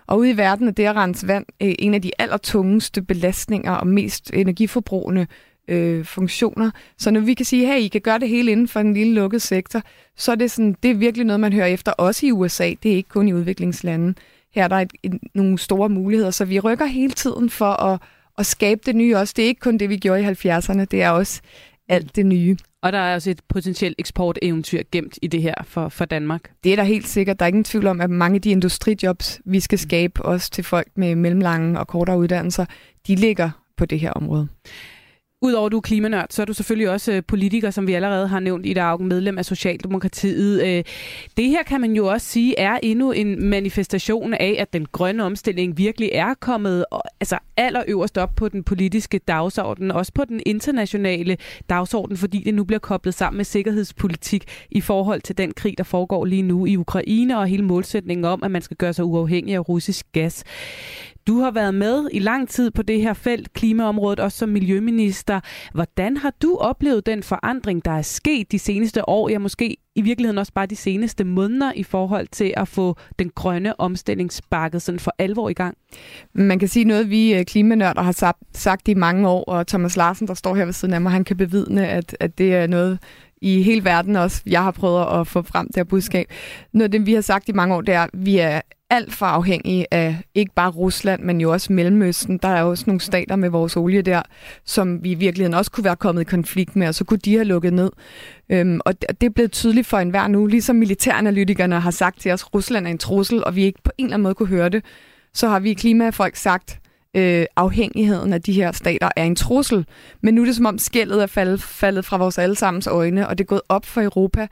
Og ude i verden er det at rense vand øh, en af de allertungeste belastninger og mest energiforbrugende øh, funktioner. Så når vi kan sige, hey, I kan gøre det hele inden for en lille lukket sektor, så er det, sådan, det er virkelig noget, man hører efter, også i USA. Det er ikke kun i udviklingslande. Her er der et, et, nogle store muligheder, så vi rykker hele tiden for at, at skabe det nye også. Det er ikke kun det, vi gjorde i 70'erne, det er også alt det nye. Og der er også et potentielt eksporteventyr gemt i det her for, for Danmark. Det er der helt sikkert. Der er ingen tvivl om, at mange af de industrijobs, vi skal skabe også til folk med mellemlange og kortere uddannelser, de ligger på det her område. Udover at du er klimanørd, så er du selvfølgelig også øh, politiker, som vi allerede har nævnt i dag, medlem af Socialdemokratiet. Øh, det her kan man jo også sige er endnu en manifestation af, at den grønne omstilling virkelig er kommet og, altså allerøverst op på den politiske dagsorden, også på den internationale dagsorden, fordi det nu bliver koblet sammen med sikkerhedspolitik i forhold til den krig, der foregår lige nu i Ukraine, og hele målsætningen om, at man skal gøre sig uafhængig af russisk gas. Du har været med i lang tid på det her felt, klimaområdet, også som miljøminister. Hvordan har du oplevet den forandring, der er sket de seneste år, ja måske i virkeligheden også bare de seneste måneder i forhold til at få den grønne omstilling sparket sådan for alvor i gang? Man kan sige noget, vi øh, klimanørder har sagt i mange år, og Thomas Larsen, der står her ved siden af mig, han kan bevidne, at, at det er noget, i hele verden også, jeg har prøvet at få frem det her budskab. Noget af det, vi har sagt i mange år, det er, at vi er alt for afhængige af ikke bare Rusland, men jo også Mellemøsten. Der er jo også nogle stater med vores olie der, som vi i virkeligheden også kunne være kommet i konflikt med, og så kunne de have lukket ned. Øhm, og det er blevet tydeligt for enhver nu, ligesom militæranalytikerne har sagt til os, at Rusland er en trussel, og vi ikke på en eller anden måde kunne høre det, så har vi klimafolk sagt, øh, afhængigheden af de her stater er en trussel. Men nu er det som om skældet er faldet, faldet fra vores allesammens øjne, og det er gået op for Europa,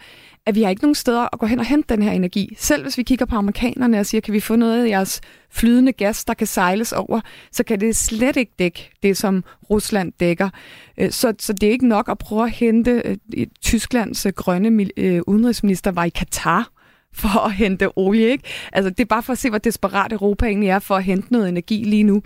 at vi har ikke nogen steder at gå hen og hente den her energi. Selv hvis vi kigger på amerikanerne og siger, kan vi få noget af jeres flydende gas, der kan sejles over, så kan det slet ikke dække det, som Rusland dækker. Øh, så, så det er ikke nok at prøve at hente øh, Tysklands øh, grønne udenrigsminister var i Katar for at hente olie. Ikke? Altså, det er bare for at se, hvor desperat Europa egentlig er for at hente noget energi lige nu.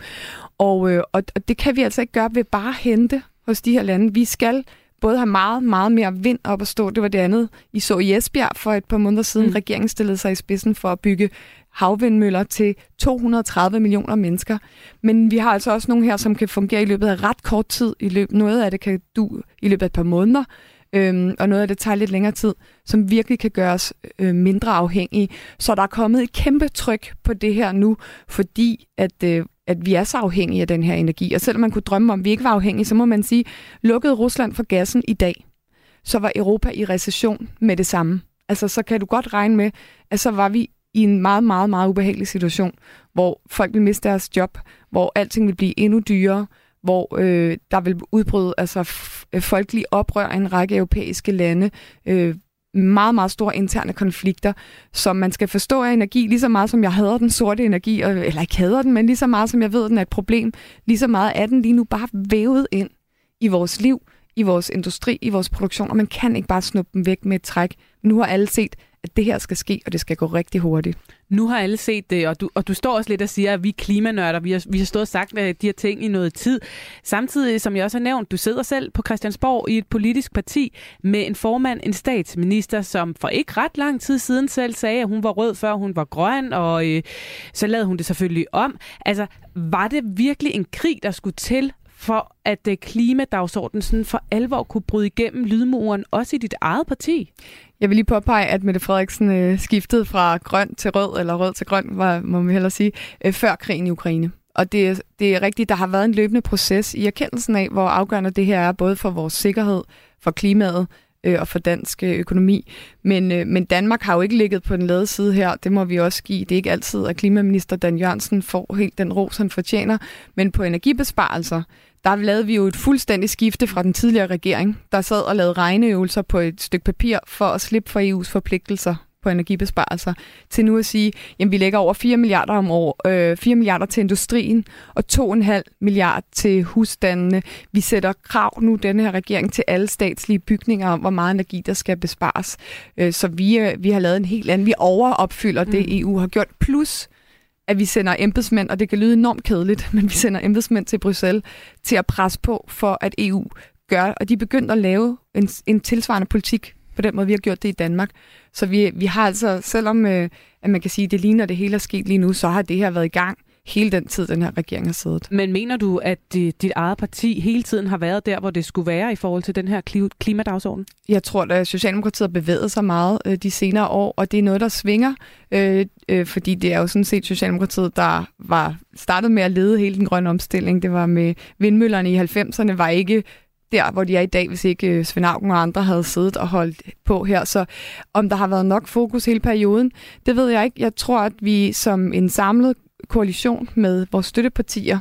Og, øh, og, og det kan vi altså ikke gøre ved bare at hente hos de her lande. Vi skal både have meget, meget mere vind op at stå. Det var det andet, I så i Esbjerg for et par måneder siden. Mm. Regeringen stillede sig i spidsen for at bygge havvindmøller til 230 millioner mennesker. Men vi har altså også nogle her, som kan fungere i løbet af ret kort tid. I løbet, noget af det kan du i løbet af et par måneder øhm, og noget af det tager lidt længere tid, som virkelig kan gøre os øh, mindre afhængige. Så der er kommet et kæmpe tryk på det her nu, fordi at, øh, at vi er så afhængige af den her energi. Og selvom man kunne drømme om, at vi ikke var afhængige, så må man sige, lukkede Rusland for gassen i dag, så var Europa i recession med det samme. Altså, så kan du godt regne med, at så var vi i en meget, meget, meget ubehagelig situation, hvor folk vil miste deres job, hvor alting vil blive endnu dyrere, hvor øh, der vil udbryde altså, øh, folkelig oprør i en række europæiske lande. Øh, meget, meget store interne konflikter, som man skal forstå af energi lige så meget, som jeg hader den sorte energi, eller ikke hader den, men lige så meget, som jeg ved, den er et problem, lige så meget er den lige nu bare vævet ind i vores liv, i vores industri, i vores produktion, og man kan ikke bare snuppe dem væk med et træk. Nu har alle set, at det her skal ske, og det skal gå rigtig hurtigt. Nu har alle set det, og du, og du står også lidt og siger, at vi er klimanørder. Vi har, vi har stået og sagt øh, de her ting i noget tid. Samtidig, som jeg også har nævnt, du sidder selv på Christiansborg i et politisk parti med en formand, en statsminister, som for ikke ret lang tid siden selv sagde, at hun var rød, før hun var grøn, og øh, så lavede hun det selvfølgelig om. Altså, var det virkelig en krig, der skulle til for at øh, klimadagsordenen sådan for alvor kunne bryde igennem lydmuren, også i dit eget parti? Jeg vil lige påpege, at Mette Frederiksen øh, skiftede fra grøn til rød, eller rød til grøn, var, må man hellere sige, øh, før krigen i Ukraine. Og det, det er rigtigt, der har været en løbende proces i erkendelsen af, hvor afgørende det her er, både for vores sikkerhed, for klimaet øh, og for dansk øh, økonomi. Men, øh, men Danmark har jo ikke ligget på den lade side her. Det må vi også give. Det er ikke altid, at klimaminister Dan Jørgensen får helt den ros, han fortjener. Men på energibesparelser, der lavede vi jo et fuldstændigt skifte fra den tidligere regering, der sad og lavede regneøvelser på et stykke papir for at slippe for EU's forpligtelser på energibesparelser, til nu at sige, at vi lægger over 4 milliarder om år, øh, 4 milliarder til industrien og 2,5 milliarder til husstandene. Vi sætter krav nu, denne her regering, til alle statslige bygninger om, hvor meget energi der skal bespares. Øh, så vi, øh, vi har lavet en helt anden, vi overopfylder mm. det, EU har gjort, plus at vi sender embedsmænd, og det kan lyde enormt kedeligt, men vi sender embedsmænd til Bruxelles til at presse på for, at EU gør, og de begyndte at lave en, en tilsvarende politik på den måde, vi har gjort det i Danmark. Så vi, vi har altså, selvom øh, at man kan sige, at det ligner, det hele er sket lige nu, så har det her været i gang hele den tid, den her regering har siddet. Men mener du, at dit eget parti hele tiden har været der, hvor det skulle være i forhold til den her klimadagsorden? Jeg tror, at Socialdemokratiet har bevæget sig meget øh, de senere år, og det er noget, der svinger, øh, øh, fordi det er jo sådan set Socialdemokratiet, der var startet med at lede hele den grønne omstilling. Det var med vindmøllerne i 90'erne, var ikke der, hvor de er i dag, hvis ikke øh, Svend Augen og andre havde siddet og holdt på her. Så om der har været nok fokus hele perioden, det ved jeg ikke. Jeg tror, at vi som en samlet koalition med vores støttepartier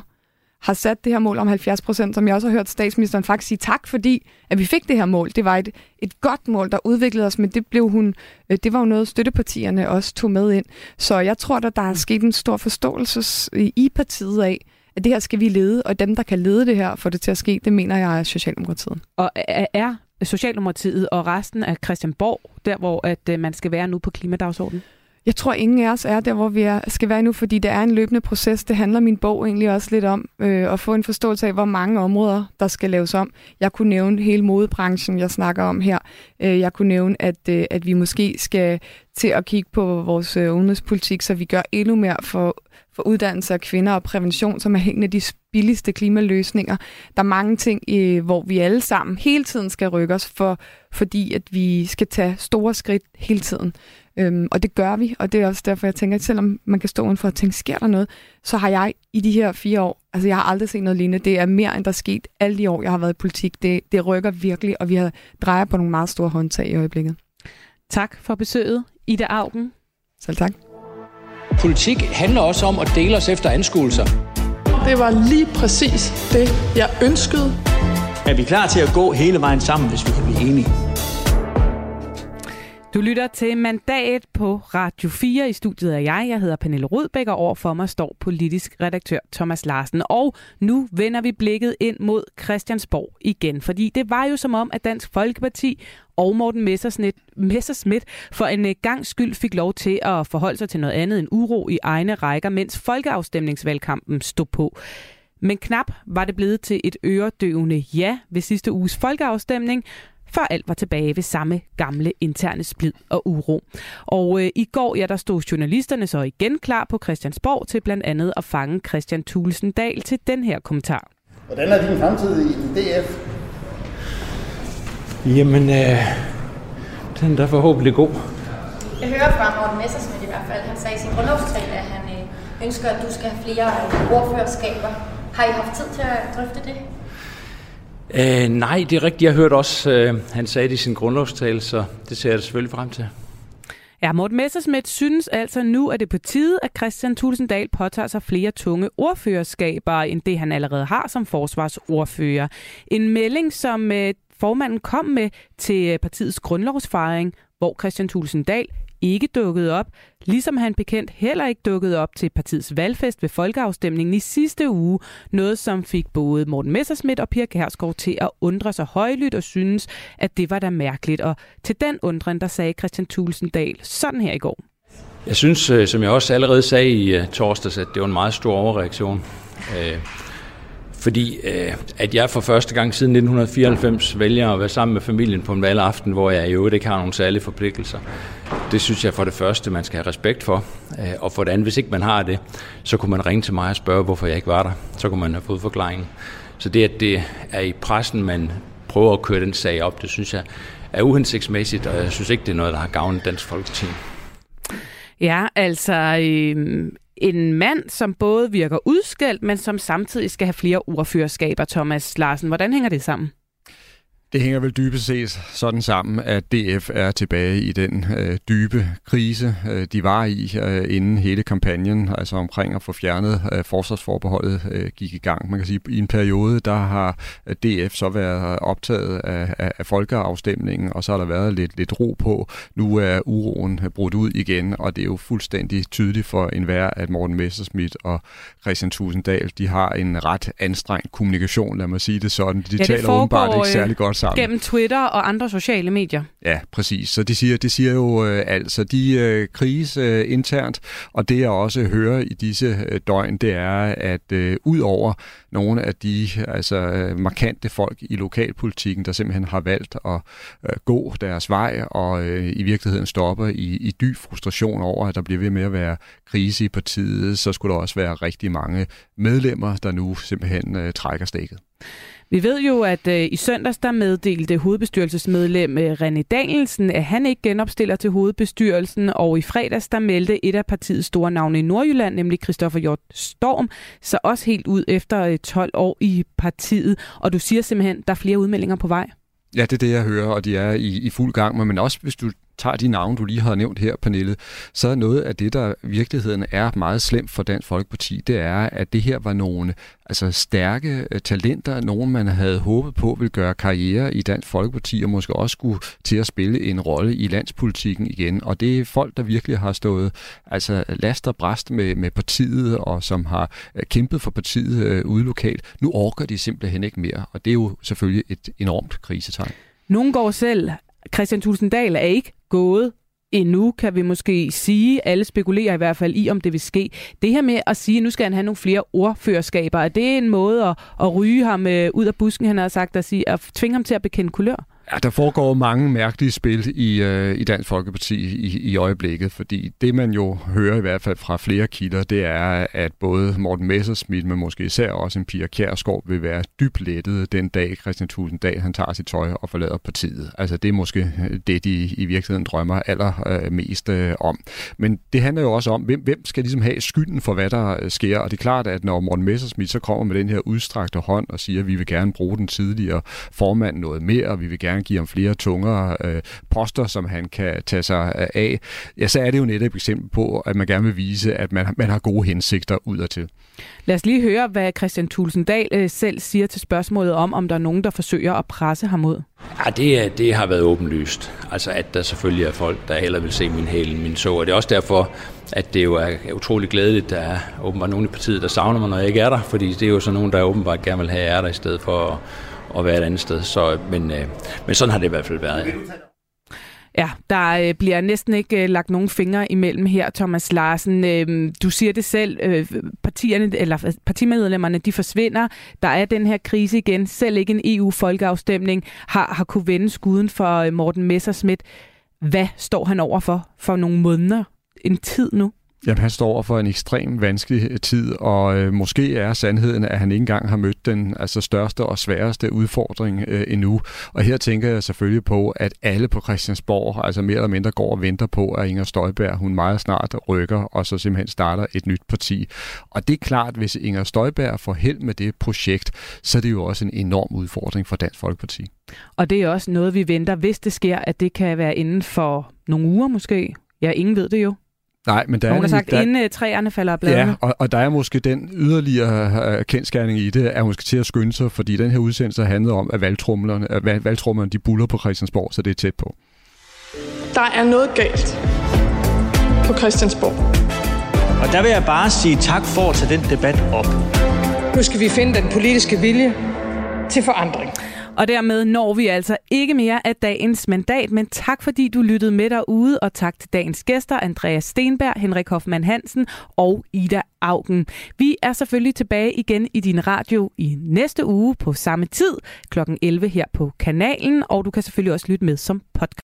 har sat det her mål om 70 procent, som jeg også har hørt statsministeren faktisk sige tak, fordi at vi fik det her mål. Det var et, et godt mål, der udviklede os, men det, blev hun, øh, det var jo noget, støttepartierne også tog med ind. Så jeg tror, at der er sket en stor forståelse øh, i partiet af, at det her skal vi lede, og dem, der kan lede det her få det til at ske, det mener jeg er Socialdemokratiet. Og er Socialdemokratiet og resten af Christianborg der, hvor at øh, man skal være nu på klimadagsordenen? Jeg tror, ingen af os er der, hvor vi er, skal være nu, fordi det er en løbende proces. Det handler min bog egentlig også lidt om øh, at få en forståelse af, hvor mange områder, der skal laves om. Jeg kunne nævne hele modebranchen, jeg snakker om her. Øh, jeg kunne nævne, at, øh, at vi måske skal til at kigge på vores øh, udenrigspolitik, så vi gør endnu mere for for uddannelse af kvinder og prævention, som er en af de billigste klimaløsninger. Der er mange ting, øh, hvor vi alle sammen hele tiden skal rykke os, for, fordi at vi skal tage store skridt hele tiden. Øhm, og det gør vi, og det er også derfor, jeg tænker, at selvom man kan stå udenfor og tænke, sker der noget, så har jeg i de her fire år, altså jeg har aldrig set noget lignende. Det er mere, end der er sket alle de år, jeg har været i politik. Det, det rykker virkelig, og vi har drejet på nogle meget store håndtag i øjeblikket. Tak for besøget, Ida Augen. Selv tak. Politik handler også om at dele os efter anskuelser. Det var lige præcis det, jeg ønskede. Er vi klar til at gå hele vejen sammen, hvis vi kan blive enige? Du lytter til Mandat på Radio 4. I studiet er jeg. Jeg hedder Pernille Rudbæk, og overfor mig står politisk redaktør Thomas Larsen. Og nu vender vi blikket ind mod Christiansborg igen. Fordi det var jo som om, at Dansk Folkeparti og Morten Messerschmidt for en øh, gang skyld fik lov til at forholde sig til noget andet end uro i egne rækker, mens folkeafstemningsvalgkampen stod på. Men knap var det blevet til et øredøvende ja ved sidste uges folkeafstemning, før alt var tilbage ved samme gamle interne splid og uro. Og øh, i går, ja, der stod journalisterne så igen klar på Christiansborg til blandt andet at fange Christian Thulesen Dahl til den her kommentar. Hvordan er din fremtid i DF? Jamen, øh, den er da forhåbentlig god. Jeg hører fra Morten Messersmith i hvert fald, han sagde i sin grundlovstale, at han øh, ønsker, at du skal have flere ordførerskaber. Har I haft tid til at drøfte det? Øh, nej, det er rigtigt. Jeg hørte også, øh, han sagde det i sin grundlovstale, så det ser jeg selvfølgelig frem til. Ja, Morten Messersmith synes altså nu, at det er på tide, at Christian Tulsendal påtager sig flere tunge ordførerskaber, end det han allerede har som forsvarsordfører. En melding, som øh, formanden kom med til øh, partiets grundlovsfejring, hvor Christian Tulsendal ikke dukkede op, ligesom han bekendt heller ikke dukkede op til partiets valgfest ved folkeafstemningen i sidste uge, noget som fik både Morten Messerschmidt og Pia Kærsgaard til at undre sig højlydt og synes, at det var da mærkeligt. Og til den undren, der sagde Christian Tulsendal sådan her i går. Jeg synes, øh, som jeg også allerede sagde i øh, torsdags, at det var en meget stor overreaktion. Uh, fordi at jeg for første gang siden 1994 vælger at være sammen med familien på en valgaften, hvor jeg i øvrigt ikke har nogen særlige forpligtelser. Det synes jeg for det første, man skal have respekt for. Øh, og for det andet, hvis ikke man har det, så kunne man ringe til mig og spørge, hvorfor jeg ikke var der. Så kunne man have fået forklaringen. Så det, at det er i pressen, man prøver at køre den sag op, det synes jeg er uhensigtsmæssigt, og jeg synes ikke, det er noget, der har gavnet Dansk Folkeparti. Ja, altså øh, en mand, som både virker udskældt, men som samtidig skal have flere ordførerskaber, Thomas Larsen. Hvordan hænger det sammen? Det hænger vel dybest set sådan sammen, at DF er tilbage i den øh, dybe krise, øh, de var i øh, inden hele kampagnen, altså omkring at få fjernet øh, forsvarsforbeholdet, øh, gik i gang. Man kan sige, at i en periode, der har øh, DF så været optaget af, af, af folkeafstemningen, og så har der været lidt, lidt ro på. Nu er uroen brudt ud igen, og det er jo fuldstændig tydeligt for enhver, at Morten Messerschmidt og Christian Tusinddal, de har en ret anstrengt kommunikation, lad mig sige det sådan. De ja, det taler åbenbart ikke særlig godt sammen. Gennem Twitter og andre sociale medier. Ja, præcis. Så det siger, det siger jo øh, altså, de øh, kriges øh, internt, og det jeg også hører i disse øh, døgn, det er, at øh, ud over nogle af de altså, øh, markante folk i lokalpolitikken, der simpelthen har valgt at øh, gå deres vej og øh, i virkeligheden stopper i, i dyb frustration over, at der bliver ved med at være krise i partiet, så skulle der også være rigtig mange medlemmer, der nu simpelthen øh, trækker stikket. Vi ved jo, at øh, i søndags der meddelte hovedbestyrelsesmedlem øh, René Danielsen, at han ikke genopstiller til hovedbestyrelsen, og i fredags der meldte et af partiets store navne i Nordjylland, nemlig Christoffer Hjort Storm, så også helt ud efter øh, 12 år i partiet. Og du siger simpelthen, der er flere udmeldinger på vej. Ja, det er det, jeg hører, og de er i, i fuld gang. Men også hvis du tager de navne, du lige har nævnt her, Pernille, så er noget af det, der i virkeligheden er meget slemt for Dansk Folkeparti, det er, at det her var nogle altså stærke øh, talenter, nogen man havde håbet på ville gøre karriere i Dansk Folkeparti, og måske også skulle til at spille en rolle i landspolitikken igen. Og det er folk, der virkelig har stået altså last og bræst med, med partiet, og som har øh, kæmpet for partiet øh, ude lokalt. Nu orker de simpelthen ikke mere, og det er jo selvfølgelig et enormt krisetegn. Nogle går selv Christian Tulsendal er ikke gået endnu, kan vi måske sige. Alle spekulerer i hvert fald i, om det vil ske. Det her med at sige, at nu skal han have nogle flere ordførerskaber, er det en måde at, at ryge ham øh, ud af busken, han har sagt, at, sige, at tvinge ham til at bekende kulør? Ja, der foregår mange mærkelige spil i, øh, i Dansk Folkeparti i, i øjeblikket, fordi det man jo hører i hvert fald fra flere kilder, det er, at både Morten Messerschmidt, men måske især også en Pia Kjærsgaard, vil være dybt lettet den dag, Christian Tusinddal, han tager sit tøj og forlader partiet. Altså det er måske øh, det, de i virkeligheden drømmer allermest øh, øh, om. Men det handler jo også om, hvem, hvem skal ligesom have skylden for, hvad der øh, sker, og det er klart, at når Morten Messerschmidt så kommer med den her udstrakte hånd og siger, at vi vil gerne bruge den tidligere formand noget mere, og vi vil gerne gerne give ham flere tungere øh, poster, som han kan tage sig øh, af, ja, så er det jo netop et eksempel på, at man gerne vil vise, at man, man har gode hensigter udadtil. Lad os lige høre, hvad Christian Tulsendal øh, selv siger til spørgsmålet om, om der er nogen, der forsøger at presse ham ud. Ja, det, det har været åbenlyst. Altså, at der selvfølgelig er folk, der heller vil se min hæl min så. Og det er også derfor, at det jo er utrolig glædeligt, der er åbenbart nogen i partiet, der savner mig, når jeg ikke er der. Fordi det er jo så nogen, der åbenbart gerne vil have, at jeg er der, i stedet for at at være et andet sted. Så, øh, men, øh, men sådan har det i hvert fald været. Ja, der øh, bliver næsten ikke øh, lagt nogen fingre imellem her, Thomas Larsen. Øh, du siger det selv, øh, partierne, eller partimedlemmerne, de forsvinder. Der er den her krise igen. Selv ikke en EU-folkeafstemning har, har kunne vende skuden for øh, Morten Messerschmidt. Hvad står han over for for nogle måneder? En tid nu? Jamen, han står over for en ekstrem vanskelig tid, og øh, måske er sandheden, at han ikke engang har mødt den altså, største og sværeste udfordring øh, endnu. Og her tænker jeg selvfølgelig på, at alle på Christiansborg, altså mere eller mindre går og venter på, at Inger Støjberg, hun meget snart rykker, og så simpelthen starter et nyt parti. Og det er klart, hvis Inger Støjberg får held med det projekt, så er det jo også en enorm udfordring for Dansk Folkeparti. Og det er også noget, vi venter, hvis det sker, at det kan være inden for nogle uger måske. Ja, ingen ved det jo. Nej, men der Nogen er... har sagt, der, inden uh, træerne falder af bladene. Ja, og, og der er måske den yderligere uh, kendskærning i det, er måske til at skynde sig, fordi den her udsendelse handlede om, at valgtrummerne, at valgtrummerne de buller på Christiansborg, så det er tæt på. Der er noget galt på Christiansborg. Og der vil jeg bare sige tak for at tage den debat op. Nu skal vi finde den politiske vilje til forandring. Og dermed når vi altså ikke mere af dagens mandat, men tak fordi du lyttede med derude, og tak til dagens gæster, Andreas Stenberg, Henrik Hoffmann Hansen og Ida Augen. Vi er selvfølgelig tilbage igen i din radio i næste uge på samme tid, kl. 11 her på kanalen, og du kan selvfølgelig også lytte med som podcast.